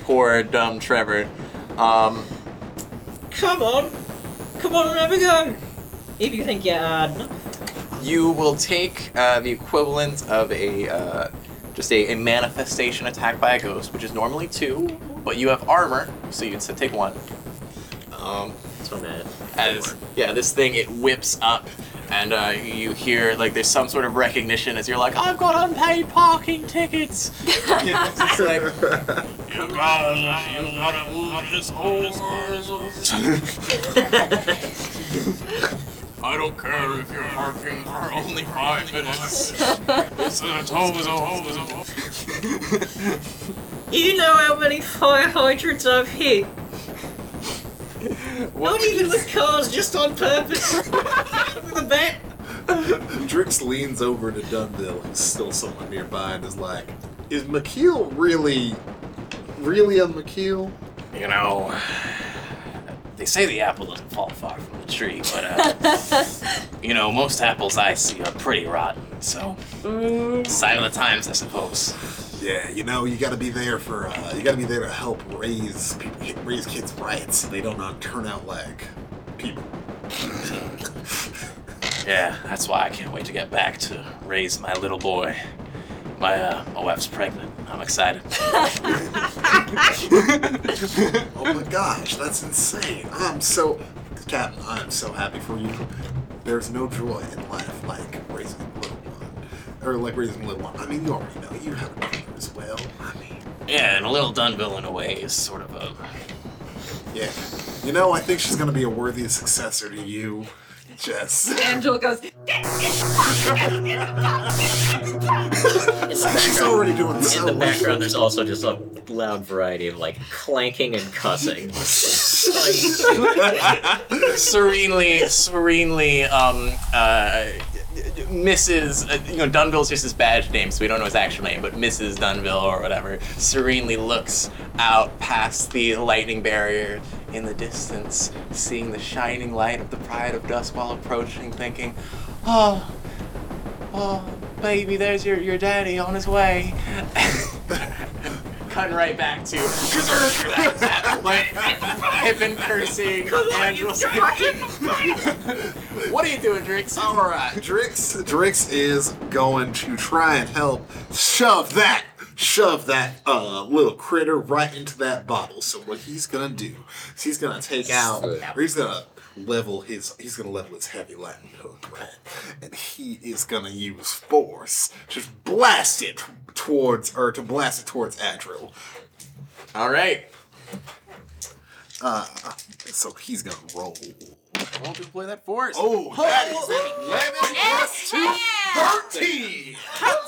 poor dumb Trevor. Um, Come on! Come on, have a go! If you think you're hard enough. You will take uh, the equivalent of a uh, just a, a manifestation attack by a ghost, which is normally two, but you have armor, so you can take one. Um, So mad. as yeah, this thing it whips up, and uh, you hear like there's some sort of recognition as you're like, I've got unpaid parking tickets. It's like, you gotta, you gotta move this I don't care if you're parking for only five minutes. It's a toll, it's a toll, it's a toll. *laughs* You know how many fire hydrants I've hit? Not even with cars, just on purpose. *laughs* with a bat. Drix leans over to Dunville, who's still somewhat nearby, and is like, "Is McKeel really, really a McKeel?" You know, they say the apple doesn't fall far from the tree, but uh, *laughs* you know, most apples I see are pretty rotten. So, sign of the times, I suppose. Yeah, you know, you gotta be there for, uh, you gotta be there to help raise people, raise kids right so they don't uh, turn out like people. *laughs* Yeah, that's why I can't wait to get back to raise my little boy. My uh, my wife's pregnant. I'm excited. *laughs* Oh my gosh, that's insane. I'm so, Captain, I'm so happy for you. There's no joy in life like raising a little one. Or like raising a little one. I mean, you already know, you have a brother as well. I mean, Yeah, and a little Dunville in a way is sort of a yeah. You know, I think she's gonna be a worthy successor to you, Jess. *laughs* Angela goes, *laughs* She's already doing In the background, there's also just a loud variety of like clanking and cussing. *laughs* serenely, serenely, um, uh, Mrs. Uh, you know, Dunville's just his badge name, so we don't know his actual name, but Mrs. Dunville or whatever serenely looks out past the lightning barrier in the distance, seeing the shining light of the Pride of Duskwall approaching, thinking, oh, oh, baby, there's your, your daddy on his way. *laughs* Cutting right back to like Pippin cursing, Angela. what are you doing, Drix? All right, Drix. Drix is going to try and help shove that, shove that uh, little critter right into that bottle. So what he's gonna do is he's gonna take out, or he's gonna level his, he's gonna level his heavy lightning hook, right? And he is gonna use force to blast it towards, or to blast it towards Adril. All right. Uh, so he's gonna roll. Won't deploy that force. Oh, that is an 11 plus 2, 13!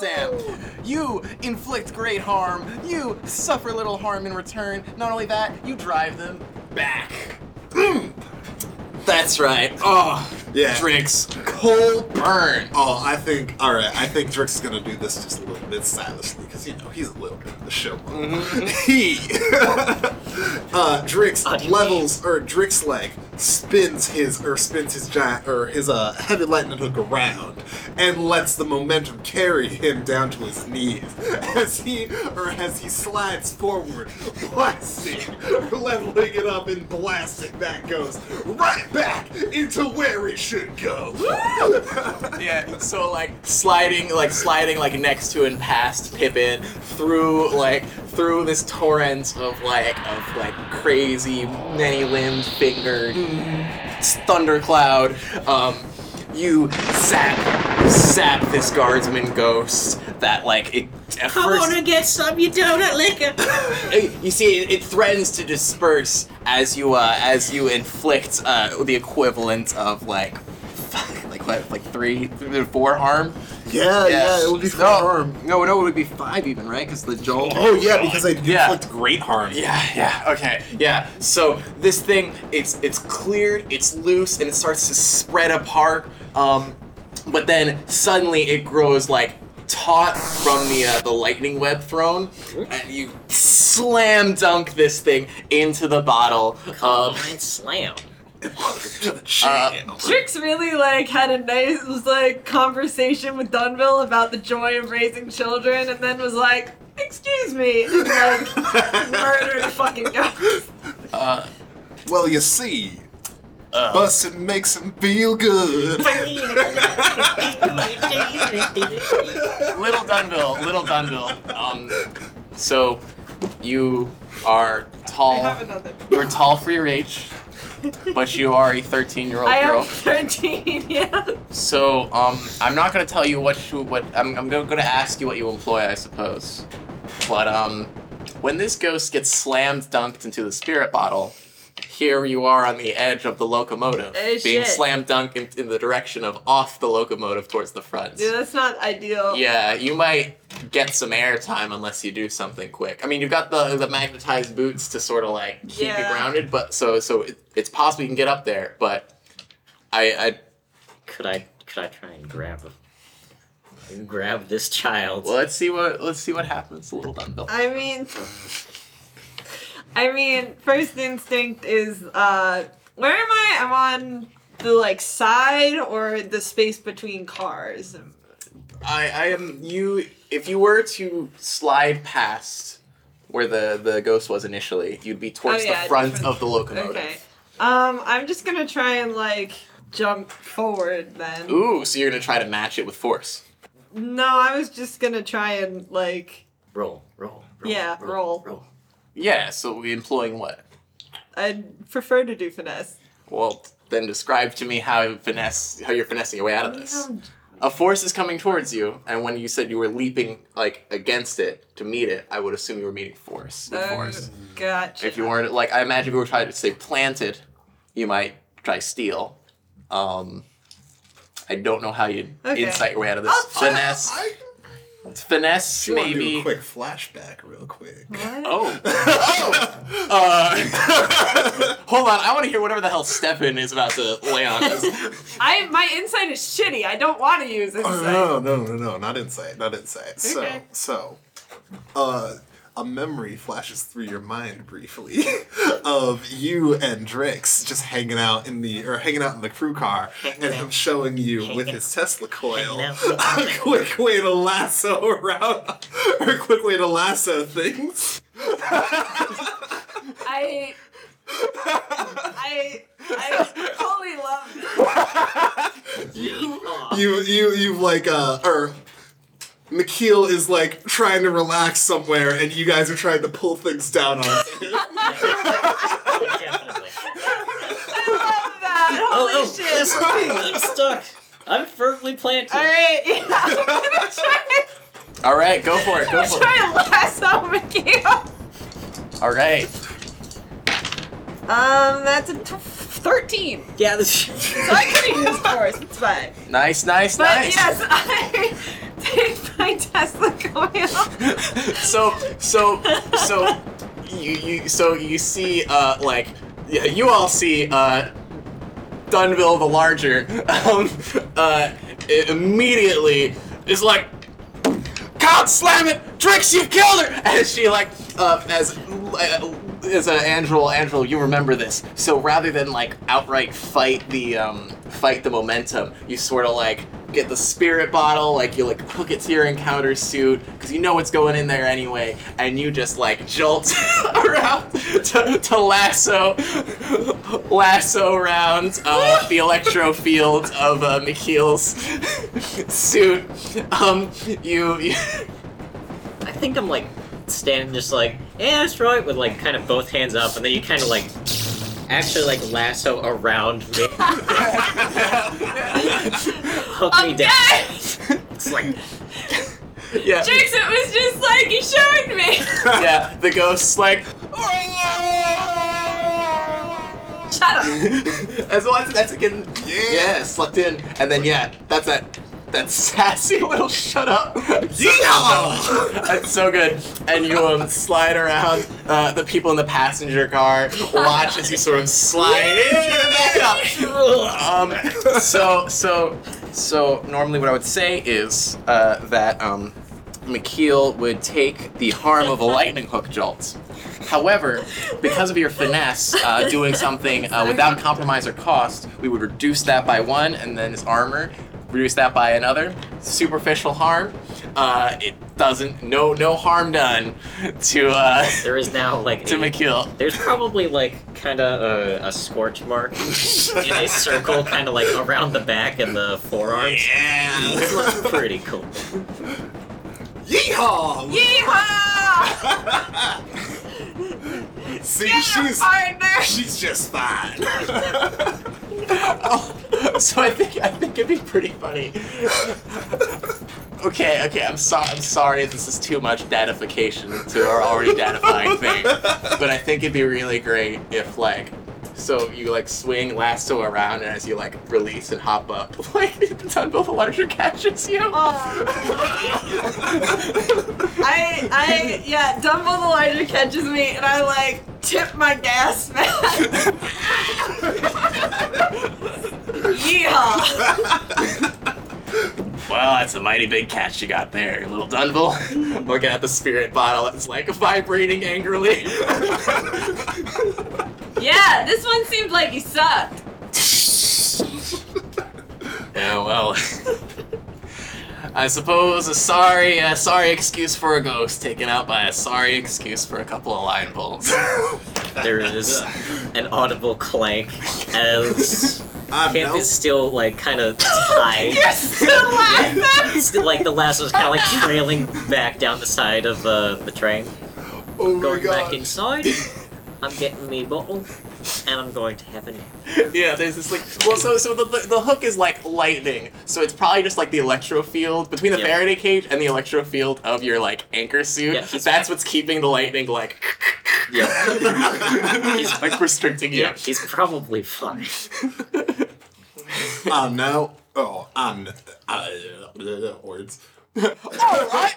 Damn! You inflict great harm. You suffer little harm in return. Not only that, you drive them back. That's right. Oh, Yeah. Drix. Cold burn. Oh, I think. All right, I think Drix is gonna do this just a little bit stylishly because you know he's a little bit of the show. *laughs* He, *laughs* uh, Drix Audio levels or Drix like spins his or spins his giant or his uh heavy lightning hook around and lets the momentum carry him down to his knees *laughs* as he or as he slides forward, blasting, leveling it up and blasting. That goes right back into where it should go. Yeah, so like sliding, like sliding, like next to and past Pippin through like through this torrent of like of like crazy many-limbed fingered thundercloud. Um, you zap zap this guardsman ghost that like it at first get some, you donut liquor. *laughs* You see it, it threatens to disperse as you uh, as you inflict uh, the equivalent of like fuck, *laughs* like what like three four harm Yeah, yeah, it would be no, for harm. no no it would be five even right because the jolt Oh yeah, because they Yeah. inflict great harm. yeah, yeah, okay, yeah. So this thing, it's it's cleared, it's loose, and it starts to spread apart. Um, but then suddenly it grows like taut from the uh, the lightning web thrown, and you slam dunk this thing into the bottle. Um, Combine slam. To the channel. Drix really like had a nice like conversation with Dunville about the joy of raising children, and then was like, "Excuse me," and like *laughs* murdered a fucking ghost. uh, well, you see, uh, busting makes him feel good. *laughs* little Dunville, little Dunville. Um, so you are I tall. have another. You're tall for your age, but you are a 13 year old I girl. am thirteen. Yeah. So, um, I'm not gonna tell you what you what I'm, I'm gonna ask you what you employ, I suppose. But um, when this ghost gets slammed dunked into the spirit bottle, here you are on the edge of the locomotive, Oh, being shit. slammed dunked in, in the direction of off the locomotive towards the front. Dude, that's not ideal. Yeah, you might get some air time unless you do something quick. I mean, you've got the the magnetized boots to sort of like keep you grounded, but so so it, it's possible you can get up there. But I I Could I could I try and grab grab this child? well, let's see what let's see what happens, little Dunville. I mean, *laughs* I mean, first instinct is uh Where am I? I'm on the like side or the space between cars. I, I am you. If you were to slide past where the the ghost was initially, you'd be towards Oh, yeah, the front different- of the locomotive. Okay. Um, I'm just gonna try and like jump forward then. Ooh, so you're gonna try to match it with force. No, I was just gonna try and like Roll, roll, roll. Yeah, roll. roll. Yeah. So we employing what? I'd prefer to do finesse. Well, then describe to me how finesse how you're finessing your way out of this. A force is coming towards you, and when you said you were leaping like against it to meet it, I would assume you were meeting force with Oh, force. gotcha. If you weren't like, I imagine if you were trying to say planted, you might try steel. Um, I don't know how you'd Okay. insight your way out of this. I'll- finesse, I, finesse, if you do maybe. a quick flashback, real quick. What? Oh. *laughs* oh. Uh, *laughs* hold on, I want to hear whatever the hell Stefan is about to lay on us. I my insight is shitty. I don't want to use insight. Oh, no, no, no, no, not insight, not insight. Okay. So, so, uh, a memory flashes through your mind briefly *laughs* of you and Drix just hanging out in the or hanging out in the crew car, and him showing you with his Tesla coil *laughs* a quick way to lasso around, or a quick way to lasso things. I I I totally love this. *laughs* You, you, you've like uh, or. McKeel is like trying to relax somewhere, and you guys are trying to pull things down on him. *laughs* Definitely. I love that. Holy Oh, oh, shit. listen, I'm stuck. I'm firmly planted. All right, *laughs* yeah, I'm gonna try, All right, go for it. Go for it. try and lasso McKeel. All right. Um, that's a t- thirteen. Yeah, this. *laughs* So I could use force. It's fine. Nice, nice, But nice. yes, I take *laughs* my Tesla *laughs* coil. so so so you you so you see uh like yeah, you all see uh Dunville the larger *laughs* um uh immediately is like God slam it Drix you killed her and she like uh as uh, as uh, Angel Angel you remember this. So rather than like outright fight the um fight the momentum you sort of like get the spirit bottle like you like hook it to your encounter suit because you know what's going in there anyway and you just like jolt *laughs* around to, to lasso lasso around uh, *laughs* the electro field of uh, McKeel's suit. Um you, you I think I'm like standing just like, yeah, that's right, with like kind of both hands up, and then you kind of like actually like lasso around me, *laughs* hook me I'm down. It's like, yeah Jinx, it was just like you showed me. yeah the ghost's like Shut up. *laughs* as long as that's again Yeah. yeah sucked in and then yeah that's that that sassy little shut up. That's so good. And you um slide around uh, the people in the passenger car watch as you sort of slide in um so so so normally what i would say is uh, that um McKeel would take the harm of a lightning hook jolt. However, because of your finesse, uh, doing something uh, without compromise or cost, we would reduce that by one, and then his armor, reduce that by another. Superficial harm, uh, it doesn't, no, no harm done to uh, there is now like to a- McKeel. There's probably like kind of a, a scorch mark in a *laughs* circle, kind of like around the back and the forearms. Yeah. It looks pretty cool. Yeehaw! Yeehaw! *laughs* See, Get she's she's just fine. *laughs* Oh, so I think I think it'd be pretty funny. Okay, okay, I'm sorry. I'm sorry. This is too much datification to our already *laughs* datifying thing, but I think it'd be really great if like, so you like swing lasso around, and as you like release and hop up, *laughs* like Dunville the larger catches you. Oh. I, I, yeah, Dumbo the larger catches me, and I like tip my gas mask. Yeehaw! Well, that's a mighty big catch you got there, little Dunville. *laughs* Looking at the spirit bottle, it's like vibrating angrily. *laughs* *laughs* Yeah, this one seemed like he sucked. *laughs* Yeah, well. *laughs* I suppose a sorry, a sorry excuse for a ghost taken out by a sorry excuse for a couple of line bulls. There is an audible clank as I Camp know. is still like kind of tied. still laughing. Still, like the last was kind of like trailing back down the side of uh, the train. Oh my Going back inside, I'm getting me bottle, and I'm going to have a nap. yeah, there's this like well, so so the, the the hook is like lightning, so it's probably just like the electro field between the Yeah. Faraday cage and the electro field of your like anchor suit. Yeah, he's- That's what's keeping the lightning like Yeah, *laughs* he's like restricting you. yeah, he's probably fine. *laughs* I know. Oh, I'm. Uh, words. All right.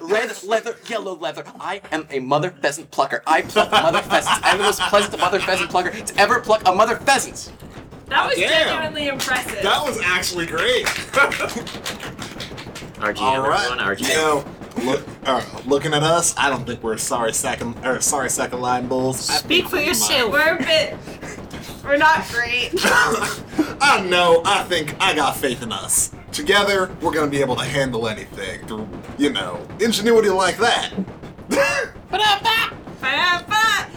Red leather, yellow leather. I am a mother pheasant plucker. I pluck mother pheasants. I'm the most pleasant mother pheasant plucker to ever pluck a mother pheasant. That was Damn. genuinely impressive. That was actually great. *laughs* RG All number right. one, RG. You know, look, uh, looking at us, I don't think we're sorry second or sorry second line bulls. I Speak for we yourself. We're a bit. We're not great. *laughs* I know. I think I got faith in us. Together, we're gonna be able to handle anything through, you know, ingenuity like that. Ba-da-ba.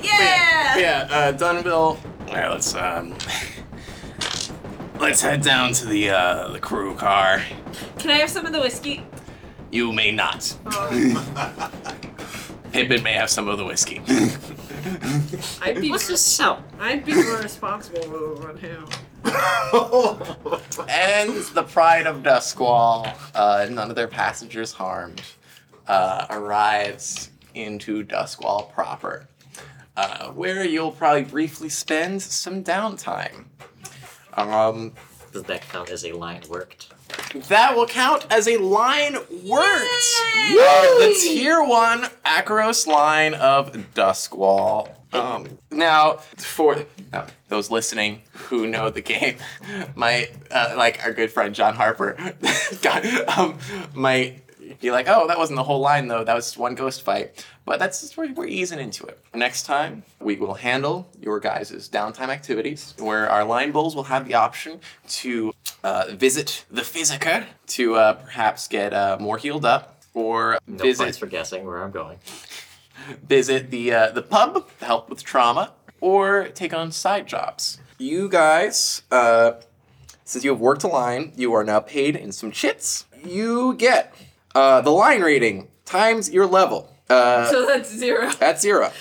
Yeah. Yeah, uh, Dunville. Alright, let's um, let's head down to the uh, the crew car. Can I have some of the whiskey? You may not. Oh, *laughs* Pippin may have some of the whiskey. *laughs* *laughs* I'd be. What's this so? I'd be more responsible than him. *laughs* and the pride of Duskwall, uh, none of their passengers harmed, uh, arrives into Duskwall proper, uh, where you'll probably briefly spend some downtime. Um, Does that count as a line worked? That will count as a line worked. The tier one Akaros line of Duskwall. Um, now, for uh, those listening who know the game, *laughs* my uh, like our good friend John Harper, *laughs* God, um, might be like, "Oh, that wasn't the whole line though. That was one ghost fight." But that's just where we're easing into it. Next time, we will handle your guys' downtime activities, where our line bulls will have the option to uh, visit the Physica to uh, perhaps get uh, more healed up, or No visit for guessing where I'm going. *laughs* visit the uh, the pub to help with trauma, or take on side jobs. You guys, uh, since you have worked a line, you are now paid in some chits. You get uh, the line rating times your level. Uh, So that's zero. That's zero.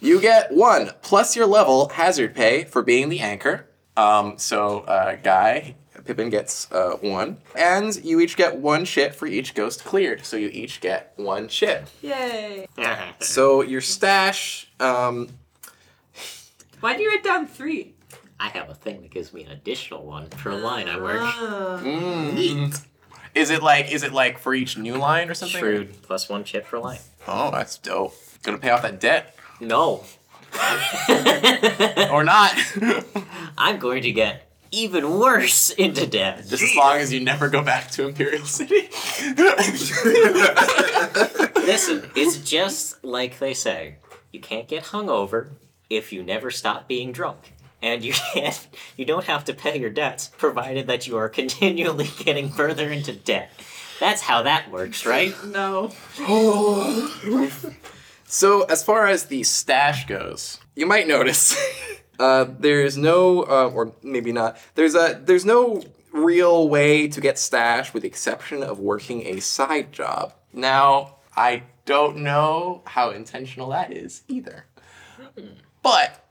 You get one plus your level hazard pay for being the anchor. Um, so, uh, Guy, Pippin gets uh, one. And you each get one shit for each ghost cleared. So you each get one shit. Yay. *laughs* So your stash, um, Why do you write down three? I have a thing that gives me an additional one per line I work. Mm, is it like is it like for each new line or something? Shrewd plus one chip for line. Oh, that's dope. Gonna pay off that debt No. *laughs* *laughs* or not? I'm going to get even worse into debt. Just as long as you never go back to Imperial City. *laughs* Listen, it's just like they say. You can't get hungover if you never stop being drunk. And you *laughs* can't you don't have to pay your debts, provided that you are *laughs* continually getting further into debt. That's how that works, right? *laughs* No. So, as far as the stash goes, you might notice uh, there's no, uh, or maybe not. There's a there's no real way to get stash with the exception of working a side job. Now, I don't know how intentional that is either, but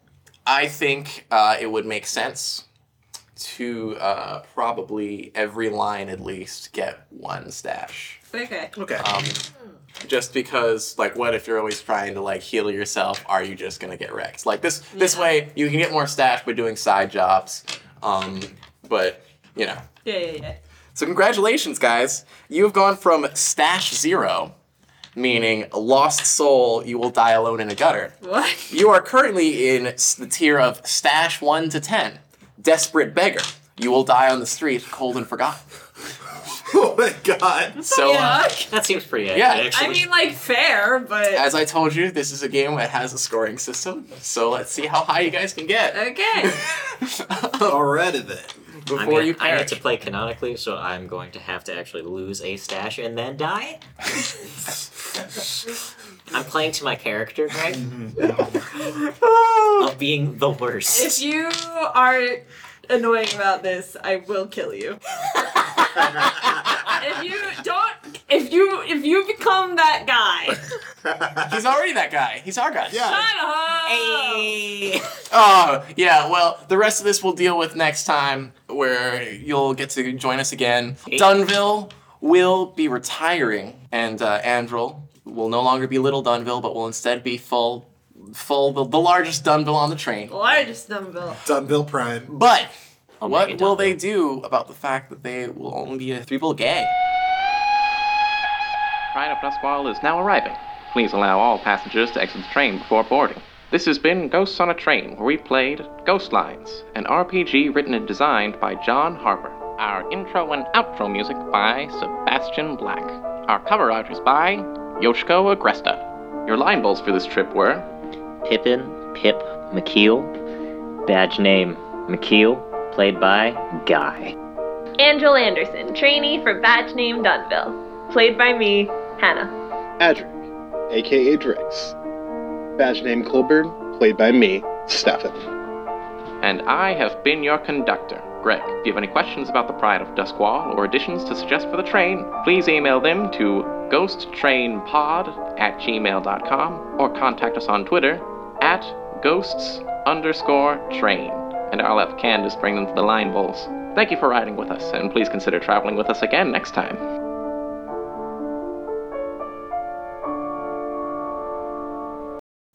I think uh, it would make sense to uh, probably every line at least get one stash. Okay. Okay. Um, just because, like, what if you're always trying to like heal yourself? Are you just gonna get wrecked? Like this, this Yeah. way you can get more stash by doing side jobs. Um, but you know. Yeah, yeah, yeah. So congratulations, guys! You have gone from stash zero, meaning lost soul, you will die alone in a gutter. What? You are currently in the tier of stash one to ten, desperate beggar. You will die on the street, cold and forgotten. *laughs* oh my god. So, uh, That seems pretty accurate, Yeah. actually. I mean, like fair, but as I told you, this is a game that has a scoring system. So let's see how high you guys can get. okay. *laughs* Alrighty then. I'm Before gonna, you I need to play canonically, so I'm going to have to actually lose a stash and then die. *laughs* I'm playing to my character, Greg, of being the worst. if you are annoying about this, I will kill you. if you don't, if you if you become that guy, He's already that guy. He's our guy. Yeah. shut up. Hey! Oh, yeah, well, the rest of this we'll deal with next time, where you'll get to join us again. Dunville will be retiring, and uh, Andril will no longer be Little Dunville, but will instead be full, full, the, the largest Dunville on the train. Largest Dunville. Dunville Prime. But what will Dunville. they do about the fact that they will only be a three-bill gang? Pride of Duskwall is now arriving. Please allow all passengers to exit the train before boarding. This has been Ghosts on a Train, where we played Ghost Lines, an RPG written and designed by John Harper. Our intro and outro music by Sebastian Black. Our cover art is by Yoshiko Agresta. Your line bulls for this trip were Pippin, Pip, McKeel. Badge name, McKeel. Played by Guy. Angel Anderson, trainee for badge name Dunville. Played by me, Hannah. Adric, aka Drix. Badge name Colburn, played by me, Stefan. And I have been your conductor, Greg. If you have any questions about the Pride of Duskwall or additions to suggest for the train, please email them to ghosttrainpod at gmail.com or contact us on Twitter at ghosts underscore train. And I'll have Candace bring them to the line bulls. Thank you for riding with us, and please consider traveling with us again next time.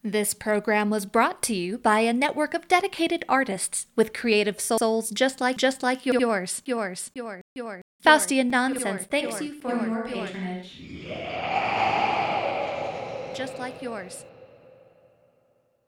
This program was brought to you by a network of dedicated artists with creative souls just like just like yours, yours, yours, yours. Faustian Nonsense thanks you for your patronage. Just like yours.